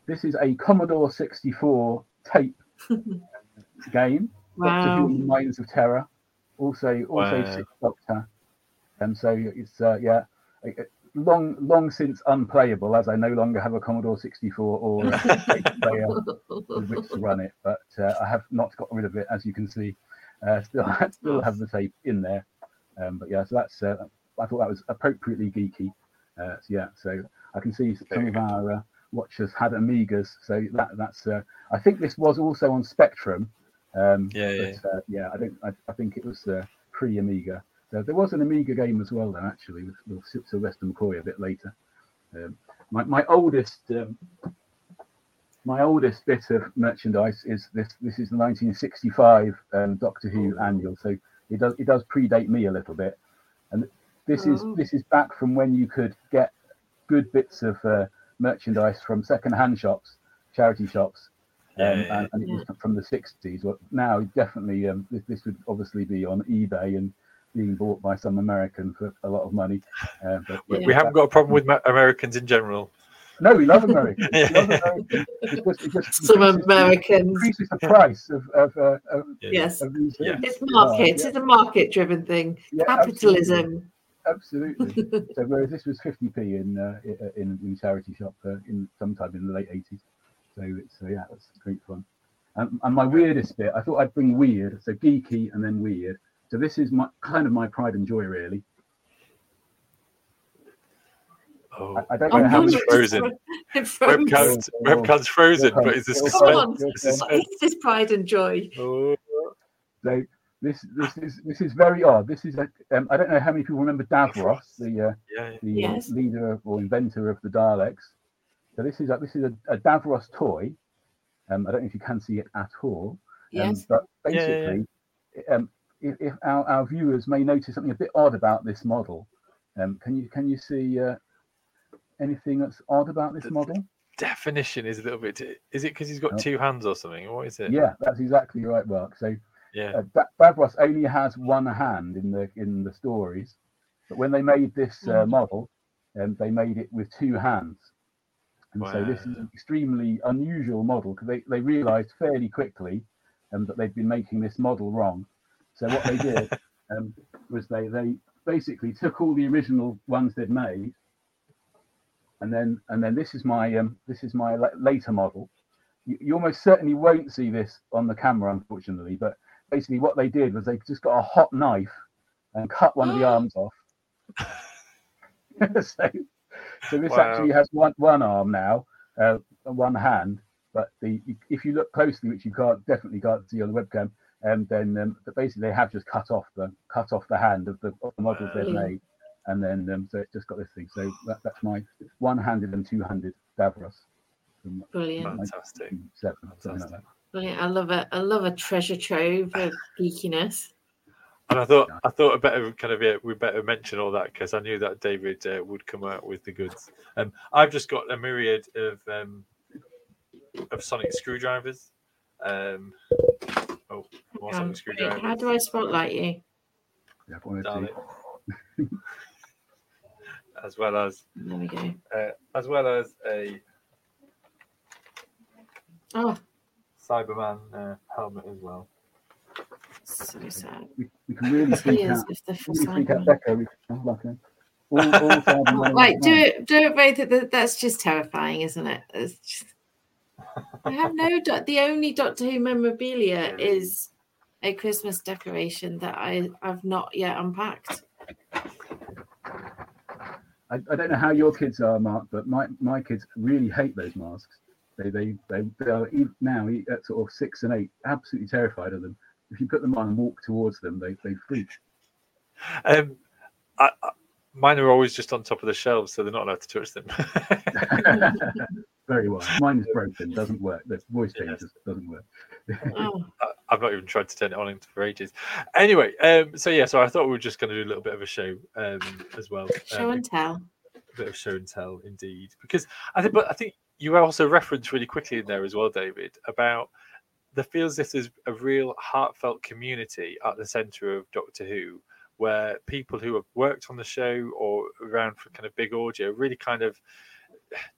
this is a Commodore 64 tape game. Wow. and the Mines of Terror. Also also Wow. Sixth Doctor. And so it's uh, yeah, a- a- long long since unplayable as I no longer have a Commodore 64 or a tape player with which to run it. But uh, I have not got rid of it, as you can see. Uh, still, still have the tape in there. Um, but yeah, so that's. Uh, I thought that was appropriately geeky. Uh, so yeah, so I can see some of our uh, watchers had Amigas. So that that's. Uh, I think this was also on Spectrum. Um, Yeah, yeah. but, uh, yeah. I don't. I, I think it was uh, pre-Amiga. So there was an Amiga game as well, though. Actually, with, with Syl- Sylvester McCoy a bit later. Um, my my oldest um, my oldest bit of merchandise is this. This is the 1965 um, Doctor Who annual, so it does it does predate me a little bit, and this is Oh. this is back from when you could get good bits of uh, merchandise from second-hand shops, charity shops, um, Yeah, and, and it was from the 60s. Well, now definitely um, this, this would obviously be on eBay and being bought by some American for a lot of money. Uh, but yeah, we haven't got a problem with Americans in general. No, we love Americans. We love Americans. It just, it just Some increases- Americans. increases the price of of, uh, of, Yes. of these Yeah. It's market. Yeah, It's a market driven thing. yeah, Capitalism. Absolutely. absolutely. so whereas this was 50p in uh, in, in charity shop uh, in sometime in the late 80s. So it's uh, yeah, that's great fun. And, and my weirdest bit, I thought I'd bring weird, so geeky and then weird. So this is my kind of my pride and joy, really. Oh, I, I don't Oh, know how Webcam's many. frozen. it froze. Webcam's, Oh, webcam's frozen, oh, but is the oh, suspense? on. oh, suspense- It's this pride and joy. Oh, So this this is this is very odd. This is a, um, I don't know how many people remember Davros, the uh, yeah, yeah. the Yes. leader or inventor of the Daleks. So this is a, this is a, a Davros toy. Um, I don't know if you can see it at all. Um, Yes. but Yeah, yeah, basically, Um, if, if our, our viewers may notice something a bit odd about this model, um, can you can you see uh, anything that's odd about this The- model? Definition is a little bit. Is it because he's got Oh. two hands or something? What is it? Yeah, that's exactly right, Mark. So Yeah. Uh, Ba- Bavros only has one hand in the in the stories, but when they made this uh, Mm. model, um, they made it with two hands. And so this is an extremely unusual model because they, they realized fairly quickly um, that they'd been making this model wrong. So what they did um, was they they basically took all the original ones they'd made, and then and then this is my um, this is my later model. You, you almost certainly won't see this on the camera, unfortunately. But basically, what they did was they just got a hot knife and cut one of the arms off. so, so this Wow. actually has one one arm now, uh, one hand. But the if you look closely, which you can't definitely can't see on the webcam, um, then um, but basically they have just cut off the cut off the hand of the, of the models they've made, and then um, so it's just got this thing. So that, that's my one-handed and two-handed Davros Brilliant. Fantastic. 1997, something like. Brilliant. I love it. I love a treasure trove of geekiness. And I thought I thought I better kind of yeah, we better mention all that because I knew that David uh, would come out with the goods. Um, I've just got a myriad of um, of sonic screwdrivers. Um, oh, more sonic wait, how do I spotlight you? Yeah, one or Darling. two. As well as There we go. uh, as well as a Oh, Cyberman uh, helmet as well. so sad. We, we can really freak Tears out. of the Really freak out Becca. We can have like a, all, all Cybermen Right, do once. it, do it both. That's just terrifying, isn't it? It's just... I have no. doc- The only Doctor Who memorabilia is a Christmas decoration that I I've not yet unpacked. I, I don't know how your kids are, Mark, but my, my kids really hate those masks. They they they, they are even now e- at sort of six and eight, absolutely terrified of them. If you put them on and walk towards them, they they freak. Um, I, I, mine are always just on top of the shelves, so they're not allowed to touch them. Very well. Mine is broken, doesn't work. The voice change Yes. doesn't work. Oh, I- I've not even tried to turn it on for ages. Anyway, um, so yeah, so I thought we were just going to do a little bit of a show um, as well. show Um, and tell. a bit of show and tell, indeed. Because I think, but I think you also referenced really quickly in there as well, David, about there feels this is a real heartfelt community at the centre of Doctor Who, where people who have worked on the show or around for kind of big audio really kind of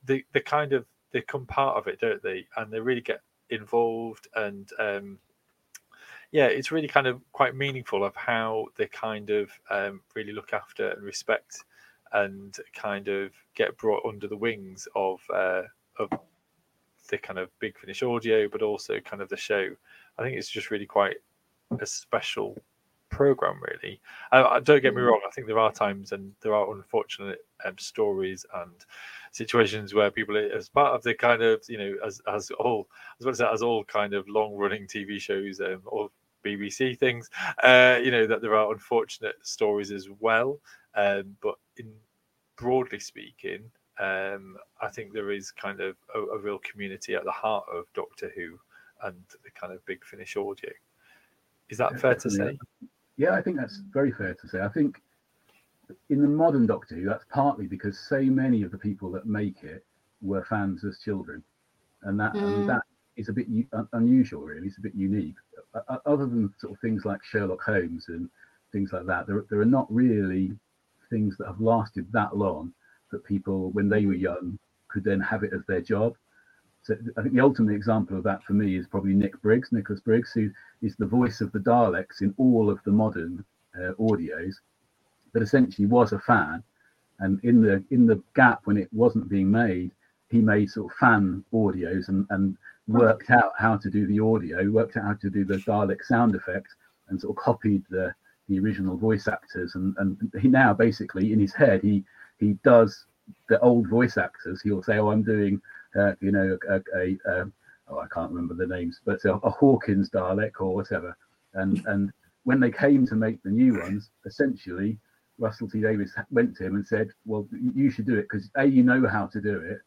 the they kind of they become part of it, don't they? And they really get involved and um yeah, it's really kind of quite meaningful of how they kind of um, really look after and respect and kind of get brought under the wings of uh, of the kind of Big Finish audio, but also kind of the show. I think it's just really quite a special program, really. Uh, don't get me wrong. I think there are times and there are unfortunate um, stories and situations where people, as part of the kind of you know, as as all as well as that, as all kind of long running TV shows um, or BBC things, uh, you know, that there are unfortunate stories as well. Um, but in broadly speaking, um, I think there is kind of a, a real community at the heart of Doctor Who and the kind of Big Finish audio. Is that Yeah, fair to say? Yeah, I think that's very fair to say. I think in the modern Doctor Who, that's partly because so many of the people that make it were fans as children, and that Mm. and that is a bit u- unusual, really. It's a bit unique. Other than sort of things like Sherlock Holmes and things like that, there there are not really things that have lasted that long that people, when they were young, could then have it as their job. So I think the ultimate example of that for me is probably Nick Briggs, Nicholas Briggs, who is the voice of the Daleks in all of the modern uh, audios, but essentially was a fan. And in the in the gap when it wasn't being made, he made sort of fan audios and, and worked out how to do the audio, worked out how to do the Dalek sound effect, and sort of copied the the original voice actors. And, and he now basically in his head he he does the old voice actors. He'll say, "Oh, I'm doing uh, you know a, a, a oh I can't remember the names, but a, a Hawkins Dalek or whatever." And and when they came to make the new ones, essentially Russell T Davies went to him and said, "Well, you should do it because a you know how to do it,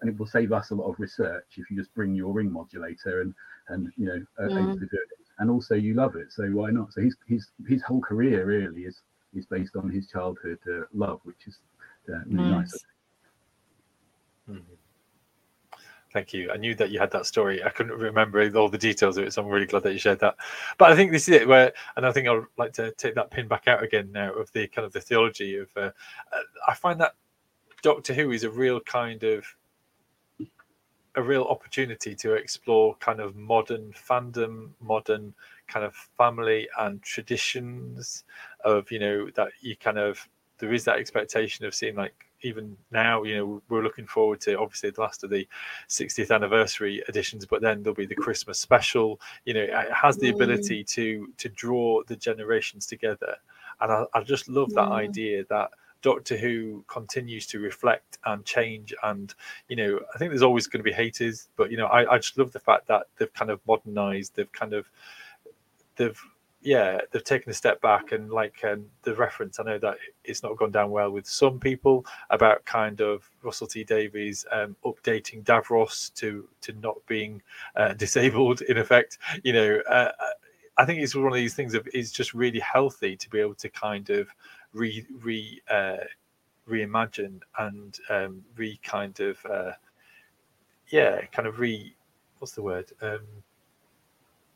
and it will save us a lot of research if you just bring your ring modulator and and you know are Mm. able to do it, and also you love it, so why not?" So his his his whole career really is is based on his childhood uh, love, which is uh, really nice. Nice. Thank you. I knew that you had that story. I couldn't remember all the details of it, so I'm really glad that you shared that. But I think this is it, where, and I think I'd like to take that pin back out again now of the kind of the theology of. Uh, I find that Doctor Who is a real kind of a real opportunity to explore kind of modern fandom, modern kind of family and traditions of you know that you kind of there is that expectation of seeing like even now, you know, we're looking forward to obviously the last of the 60th anniversary editions, but then there'll be the Christmas special. You know, it has the mm. ability to to draw the generations together, and I, I just love that idea that Doctor Who continues to reflect and change. And you know, I think there's always going to be haters, but you know, I, I just love the fact that they've kind of modernized. They've kind of they've yeah, they've taken a step back and like um, the reference. I know that it's not gone down well with some people about kind of Russell T Davies um, updating Davros to to not being uh, disabled in effect. You know, uh, I think it's one of these things of it's just really healthy to be able to kind of re re uh, reimagine and um, re kind of uh, yeah, kind of re what's the word. Um,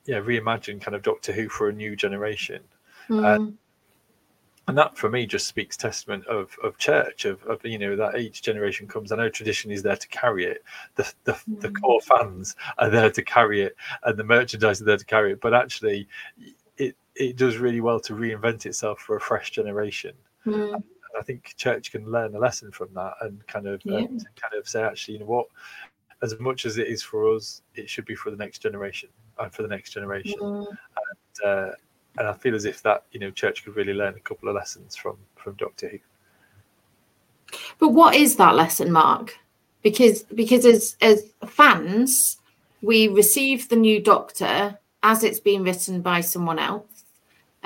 yeah reimagine kind of Doctor Who for a new generation. Mm. and that for me just speaks testament of of church of, of you know that each generation comes i know tradition is there to carry it the the, mm. the core fans are there to carry it and the merchandise are there to carry it but actually it does really well to reinvent itself for a fresh generation mm. i think church can learn a lesson from that and kind of Yeah. um, kind of say actually you know what as much as it is for us it should be for the next generation and for the next generation Mm. uh, and I feel as if that you know church could really learn a couple of lessons from from Doctor Who. But what is that lesson, Mark? Because because as as fans, we receive the new Doctor as it's been written by someone else.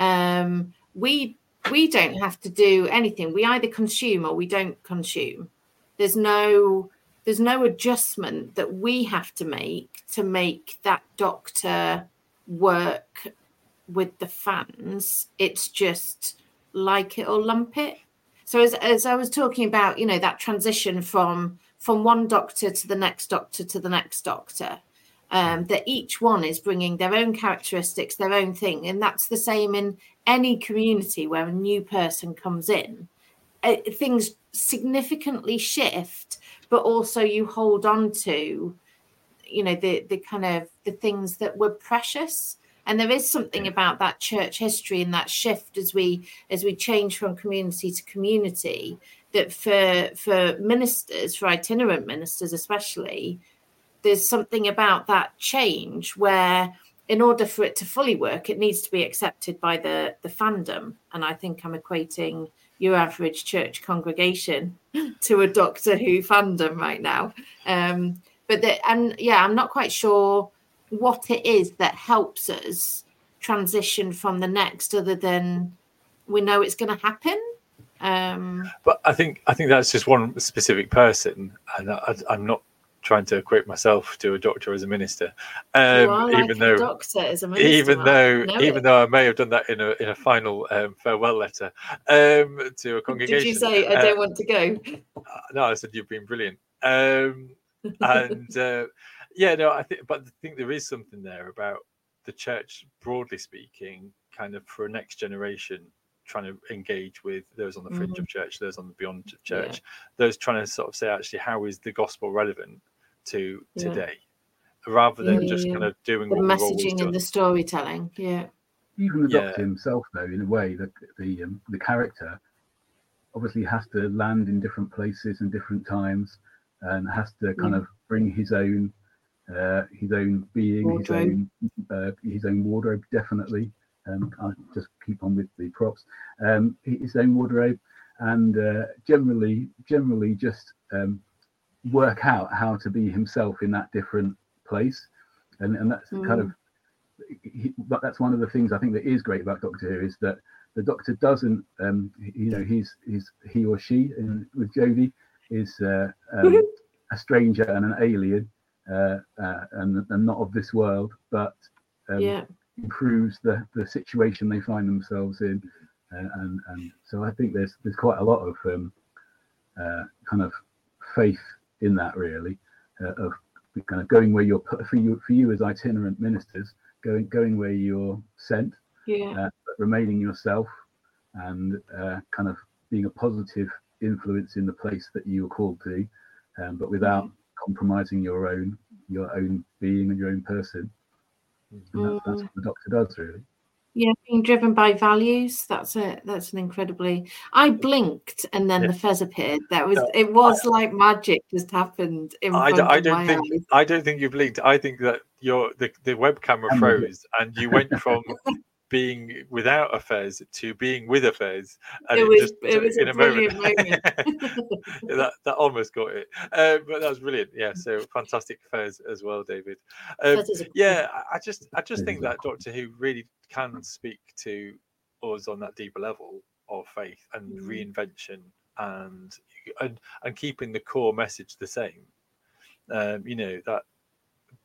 Um, we we don't have to do anything. We either consume or we don't consume. There's no there's no adjustment that we have to make to make that Doctor work with the fans. It's just like it or lump it. So as, as I was talking about, you know, that transition from from one doctor to the next doctor to the next doctor, um, that each one is bringing their own characteristics, their own thing, and that's the same in any community where a new person comes in. Uh, things significantly shift, but also you hold on to, you know, the the kind of the things that were precious and there is something about that church history and that shift as we as we change from community to community that for for ministers for itinerant ministers especially there's something about that change where in order for it to fully work it needs to be accepted by the the fandom. And i think i'm equating your average church congregation to a doctor who fandom right now. Um but the, and yeah i'm not quite sure what it is that helps us transition from the next other than we know it's going to happen. Um But I think I think that's just one specific person, and I, I'm not trying to equate myself to a doctor as a minister, um, like even a though doctor as a minister, even though even it. though I may have done that in a in a final um, farewell letter um, to a congregation. did you say i Uh, don't want to go no, I said you've been brilliant. Um, and uh, yeah, no, I think, but I think there is something there about the church, broadly speaking, kind of for a next generation, trying to engage with those on the fringe of church, those on the beyond of Mm-hmm. Yeah. church, those trying to sort of say, actually, how is the gospel relevant to Yeah. today, rather than Yeah, just yeah, kind of doing the what messaging and the storytelling yeah even the Yeah. doctor himself though in a way that the um, the character obviously has to land in different places and different times and has to kind Yeah. of bring his own uh, his own being Wardrobe. his own uh, his own wardrobe definitely um, I'll just keep on with the props um, his own wardrobe and uh, generally generally just um, work out how to be himself in that different place. And and that's kind of he, but that's one of the things I think that is great about Doctor Who is that the Doctor doesn't, um, you know, he's he's he or she in, with Jodie is uh, um, a stranger and an alien uh, uh, and, and not of this world, but um, yeah. improves the the situation they find themselves in, uh, and and so I think there's there's quite a lot of um, uh, kind of faith in that really uh, of kind of going where you're put for you for you as itinerant ministers, going going where you're sent, Yeah. uh, but remaining yourself and uh, kind of being a positive influence in the place that you are called to, um, but without compromising your own your own being and your own person. And that's, that's what the doctor does, really. Yeah, being driven by values. That's a that's an incredibly. I blinked and then Yeah. the fez appeared. That was No, it. Was like magic just happened in I, front d- I of don't my think eyes. I don't think you blinked. I think that your the, the web camera Camera froze and you went from being without a fez to being with a fez. And It it, was- just it was in a moment. Yeah, that that almost got it. Uh, but that was brilliant. Yeah, so fantastic fez as well, David. Um, yeah, I- I just I just think that Doctor Who really can speak to us on that deeper level of faith and Mm. reinvention and and and keeping the core message the same. Um, you know that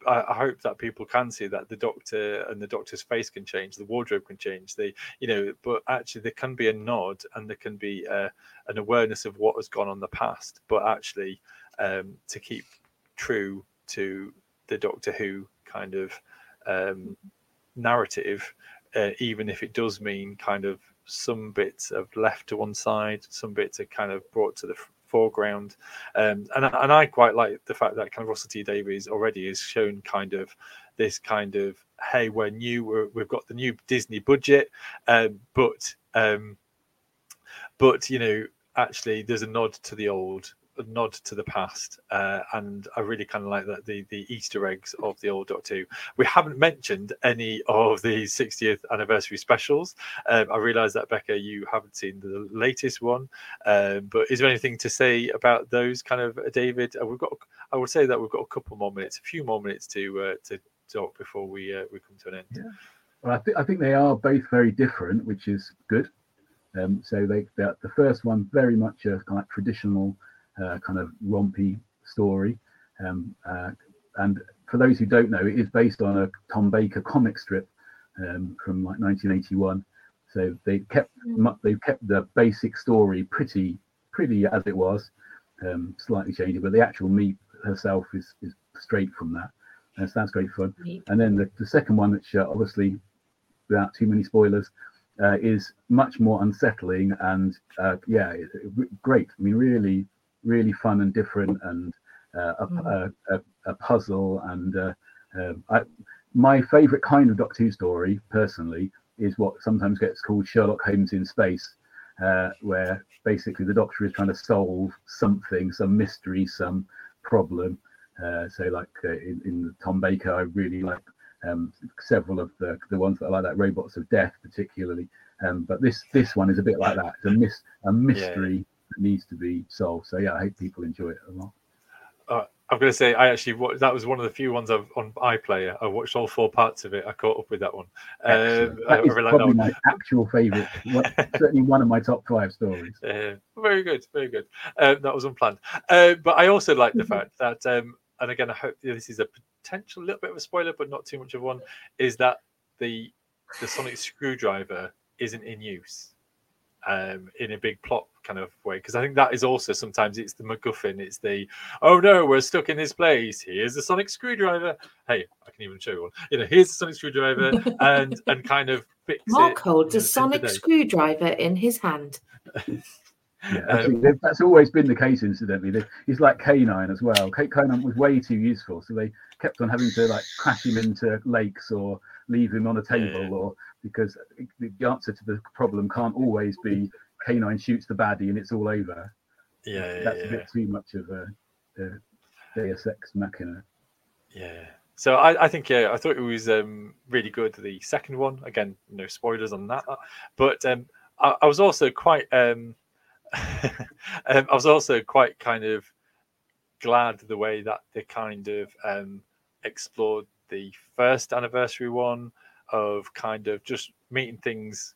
I, hope that people can see that the Doctor and the Doctor's face can change, the wardrobe can change, the you know, but actually there can be a nod and there can be uh, an awareness of what has gone on in the past, but actually um, to keep true to the Doctor Who kind of um, narrative, uh, even if it does mean kind of some bits of left to one side, some bits are kind of brought to the foreground. Um, and, and I quite like the fact that kind of Russell T Davies already has shown kind of this kind of hey, we're new, we're, we've got the new Disney budget, um, but um, but you know, actually, there's a nod to the old, nod to the past, uh, and I really kind of like that the the Easter eggs of the old Doctor Who. We haven't mentioned any of the 60th anniversary specials. Um, I realise that Becca, you haven't seen the latest one, um, but is there anything to say about those kind of uh, David? Uh, we've got, I would say that we've got a couple more minutes, a few more minutes to uh, to talk before we uh, we come to an end. Well, I, I think they are both very different, which is good. Um, so they, the first one very much a kind of traditional uh, kind of rompy story, um, uh, and for those who don't know, it is based on a Tom Baker comic strip um, from like 1981. So they kept mu- they kept the basic story pretty pretty as it was, um, slightly changing, but the actual meat herself is is straight from that. And so that's great fun. And then the, the second one, which uh, obviously, without too many spoilers, uh, is much more unsettling and uh, yeah, great. I mean, really, really fun and different, and uh, a, Mhm. a, a, a puzzle. And uh, um I, my favourite kind of Doctor Who story, personally, is what sometimes gets called Sherlock Holmes in space, uh, where basically the Doctor is trying to solve something, some mystery, some problem. Uh, so, like uh, in, in Tom Baker, I really like um, several of the the ones that I like, like Robots of Death, particularly. Um, but this this one is a bit like that. It's a mis a mystery that needs to be solved. So yeah, I hope people enjoy it a lot. I'm going to say I actually wa- that was one of the few ones I've on iPlayer. I watched all four parts of it. I caught up with that one. Um, Excellent. I, I that is really like that probably one. my actual favourite. certainly one of my top five stories. Uh, very good, very good. Um, that was unplanned, uh, but I also like the Mhm. fact that, um, and again, I hope this is a potential little bit of a spoiler, but not too much of one. Is that the the sonic screwdriver isn't in use um, in a big plot kind of way? Because I think that is also sometimes it's the MacGuffin. It's the oh no, we're stuck in this place. Here's the sonic screwdriver. Hey, I can even show you one. You know, here's the sonic screwdriver, and and kind of fix Mark it. holds a sonic today. screwdriver in his hand. Yeah, Um, actually, that's always been the case. Incidentally, They- he's like K9 as well. K- K9 was way too useful, so they kept on having to like crash him into lakes or leave him on a table, Yeah. or because the answer to the problem can't always be K9 shoots the baddie and it's all over. Yeah, yeah, That's yeah. a bit too much of a, a Deus Ex Machina. Yeah. So I, I think yeah, I thought it was um, really good. The second one, again, no spoilers on that, but um, I, I was also quite, um, um, I was also quite kind of glad the way that they kind of um, explored the first anniversary one of kind of just meeting things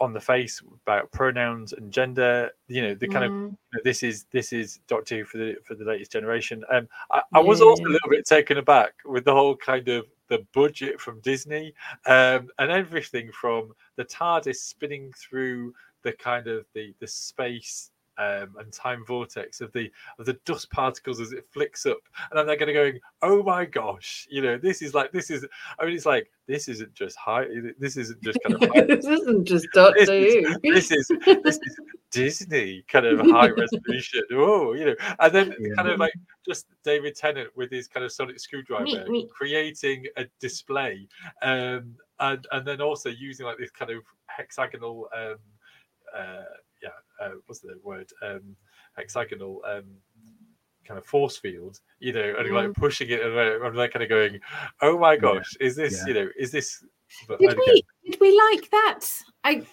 on the face about pronouns and gender. You know, the kind of Mm, you know, this is this is Doctor Who for the for the latest generation. Um, I, I was Yeah, also a little bit taken aback with the whole kind of the budget from Disney um, and everything from the TARDIS spinning through the kind of the the space um, and time vortex of the of the dust particles as it flicks up, and I'm there going going, oh my gosh, you know, this is like this is. I mean, it's like this isn't just high. This isn't just kind of. this isn't just Doctor Who. This is this is Disney kind of high resolution. Oh, you know, and then yeah. kind of like just David Tennant with his kind of sonic screwdriver me, me. creating a display, um, and and then also using like this kind of hexagonal. Um, uh, yeah, uh, what's the word? Um, hexagonal um, kind of force field, you know, and like mm-hmm. pushing it, and I'm like kind of going, "Oh my gosh, is this, yeah. you know, is this?" Did we did we like that? I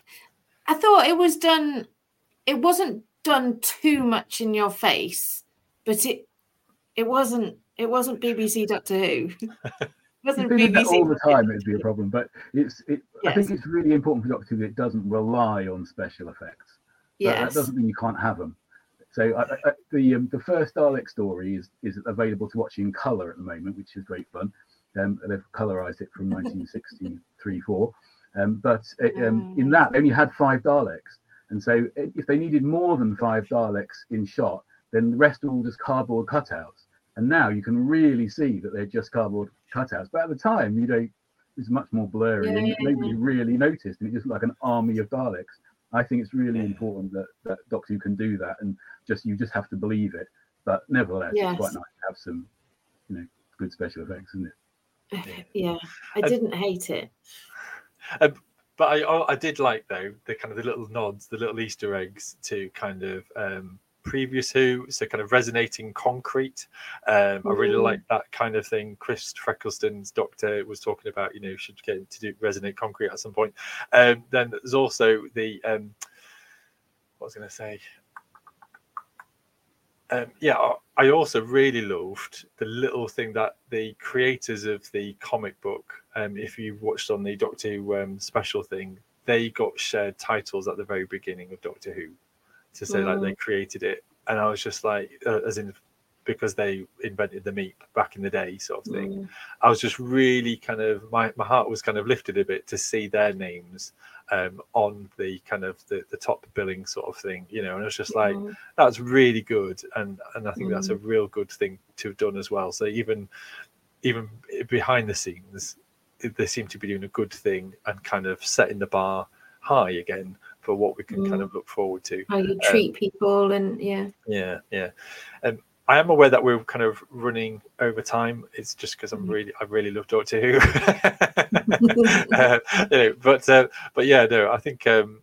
I thought it was done. It wasn't done too much in your face, but it it wasn't it wasn't BBC Doctor Who. wasn't BBC all the time, it'd be a problem. But it's it, yes. I think it's really important for Doctor Who that it doesn't rely on special effects. Yes. That, that doesn't mean you can't have them. So I, I, the um, the first Dalek story is is available to watch in color at the moment, which is great fun. Um, they've colorized it from 1963 4. Um, but it, uh, um, in that, they only had five Daleks. And so if they needed more than five Daleks in shot, then the rest are all just cardboard cutouts. And now you can really see that they're just cardboard cutouts. But at the time, you know, it's much more blurry yeah, and nobody really noticed. And it just looked like an army of Daleks. I think it's really important that, that Doctor Who can do that, and just you just have to believe it. But nevertheless, yes. it's quite nice to have some, you know, good special effects, isn't it? Yeah, I didn't hate it. Um, but I, I did like though the kind of the little nods, the little Easter eggs to kind of um, previous Who, so kind of resonating concrete. Um, I really like that kind of thing. Chris Eccleston's doctor was talking about, you know, should get to do resonate concrete at some point. Um, then there's also the um, what was I going to say? Um, yeah, I also really loved the little thing that the creators of the comic book, um, if you watched on the Doctor Who um, special thing, they got shared titles at the very beginning of Doctor Who to say mm. like they mm. created it, and I was just like, uh, as in because they invented the Meep back in the day, sort of thing. Mm. I was just really kind of my, my heart was kind of lifted a bit to see their names um, on the kind of the, the top billing sort of thing, you know. And I was just like, mm. that's really good, and and I think mm. that's a mm. real good thing to have done as well. So even even behind the scenes, they seem to be doing a good thing and kind of setting the bar high again for what we can mm. kind of look forward to. How you treat um, people, and yeah, yeah, yeah. Um, I am aware that we're kind of running over time. It's just because I'm mm. really, I really love Doctor Who. uh, you know, but uh, but yeah, no, I think um,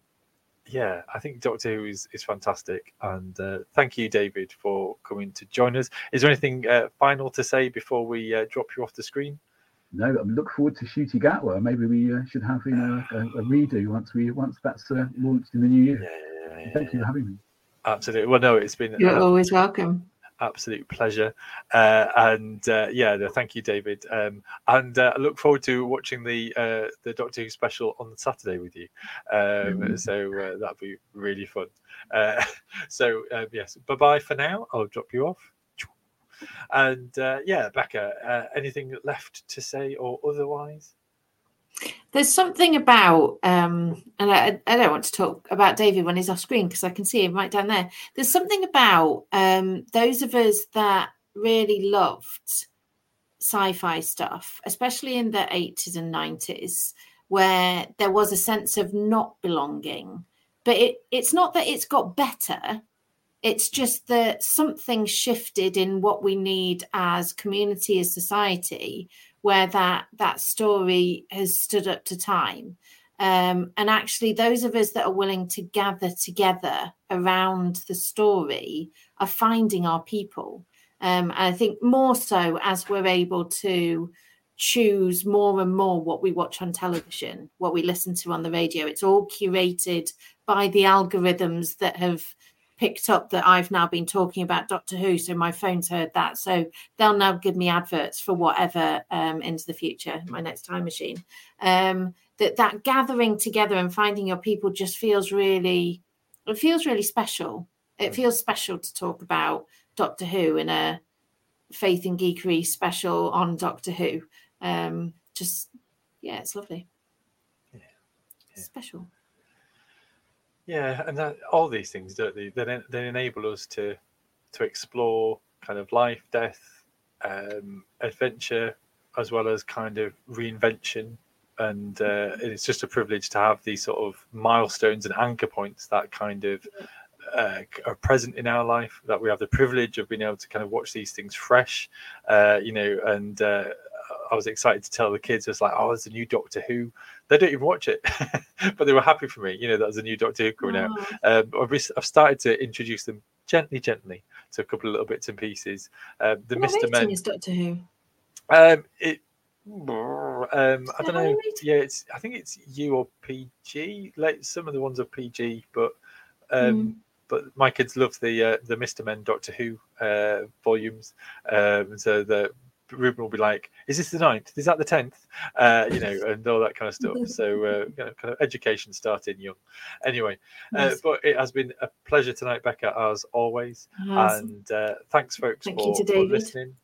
yeah, I think Doctor Who is, is fantastic. And uh, thank you, David, for coming to join us. Is there anything uh, final to say before we uh, drop you off the screen? No, I look forward to Ncuti Gatwa. Maybe we uh, should have you know a, a, redo once we once that's uh, launched in the new year. Yeah, yeah, Thank you for having me. Absolutely. Well, no, it's been you're uh, always welcome. Absolute pleasure, uh, and uh, yeah, no, thank you, David. Um, and uh, I look forward to watching the the Doctor Who special on Saturday with you. Um, mm-hmm. So that'll be really fun. so um, yes, bye bye for now. I'll drop you off. And uh, yeah, Becca, uh, anything left to say or otherwise? There's something about, um, and I, I, don't want to talk about David when he's off screen because I can see him right down there. There's something about um, those of us that really loved sci-fi stuff, especially in the 80s and 90s, where there was a sense of not belonging. But it, it's not that it's got better it's just that something shifted in what we need as community, as society, where that that story has stood up to time. Um, and actually, those of us that are willing to gather together around the story are finding our people. Um, and I think more so as we're able to choose more and more what we watch on television, what we listen to on the radio. It's all curated by the algorithms that have picked up that I've now been talking about Doctor Who, so my phone's heard that. So they'll now give me adverts for whatever um, into the future, my next time machine. Um, that that gathering together and finding your people just feels really, it feels really special. It mm. feels special to talk about Doctor Who in a faith and geekery special on Doctor Who. Um, just yeah, it's lovely. Yeah. yeah. Special. Yeah, and that, all these things, don't they? They, they enable us to to explore kind of life, death, um, adventure, as well as kind of reinvention. And uh, it's just a privilege to have these sort of milestones and anchor points that kind of uh, are present in our life. That we have the privilege of being able to kind of watch these things fresh, uh, you know, and uh, I was excited to tell the kids, It was like, oh, there's a new Doctor Who. They don't even watch it, but they were happy for me. You know, that was a new Doctor Who coming out. Um, I've, I've, started to introduce them gently, gently to a couple of little bits and pieces. Um, the what Mr. Men. Is Doctor Who? Um, it. Um, I don't know. Yeah, it's. I think it's U or PG. Like some of the ones are PG, but um, mm. but my kids love the uh, the Mister Men Doctor Who uh, volumes. Um, so the Ruben will be like, "Is this the ninth? Is that the tenth? Uh, you know, and all that kind of stuff. So, uh, you know, kind of education starting young. Anyway, uh, but it has been a pleasure tonight, Becca, as always. And uh, thanks, folks, thank for, for listening.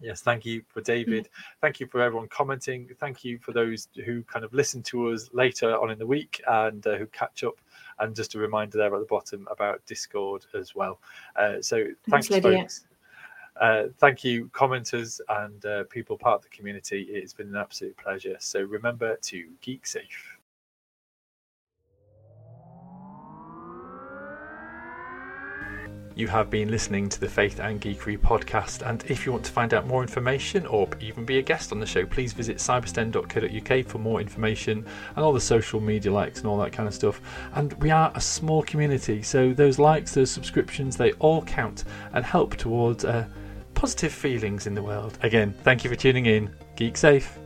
Yes, thank you for David. Mm-hmm. Thank you for everyone commenting. Thank you for those who kind of listen to us later on in the week and uh, who catch up. And just a reminder there at the bottom about Discord as well. Uh, so thanks, thanks folks. Uh, thank you, commenters and uh, people part of the community. It's been an absolute pleasure. So remember to geek safe. You have been listening to the Faith and Geekery podcast, and if you want to find out more information or even be a guest on the show, please visit cybersten.co.uk for more information and all the social media likes and all that kind of stuff. And we are a small community, so those likes, those subscriptions, they all count and help towards. Uh, positive feelings in the world. Again, thank you for tuning in. Geek safe.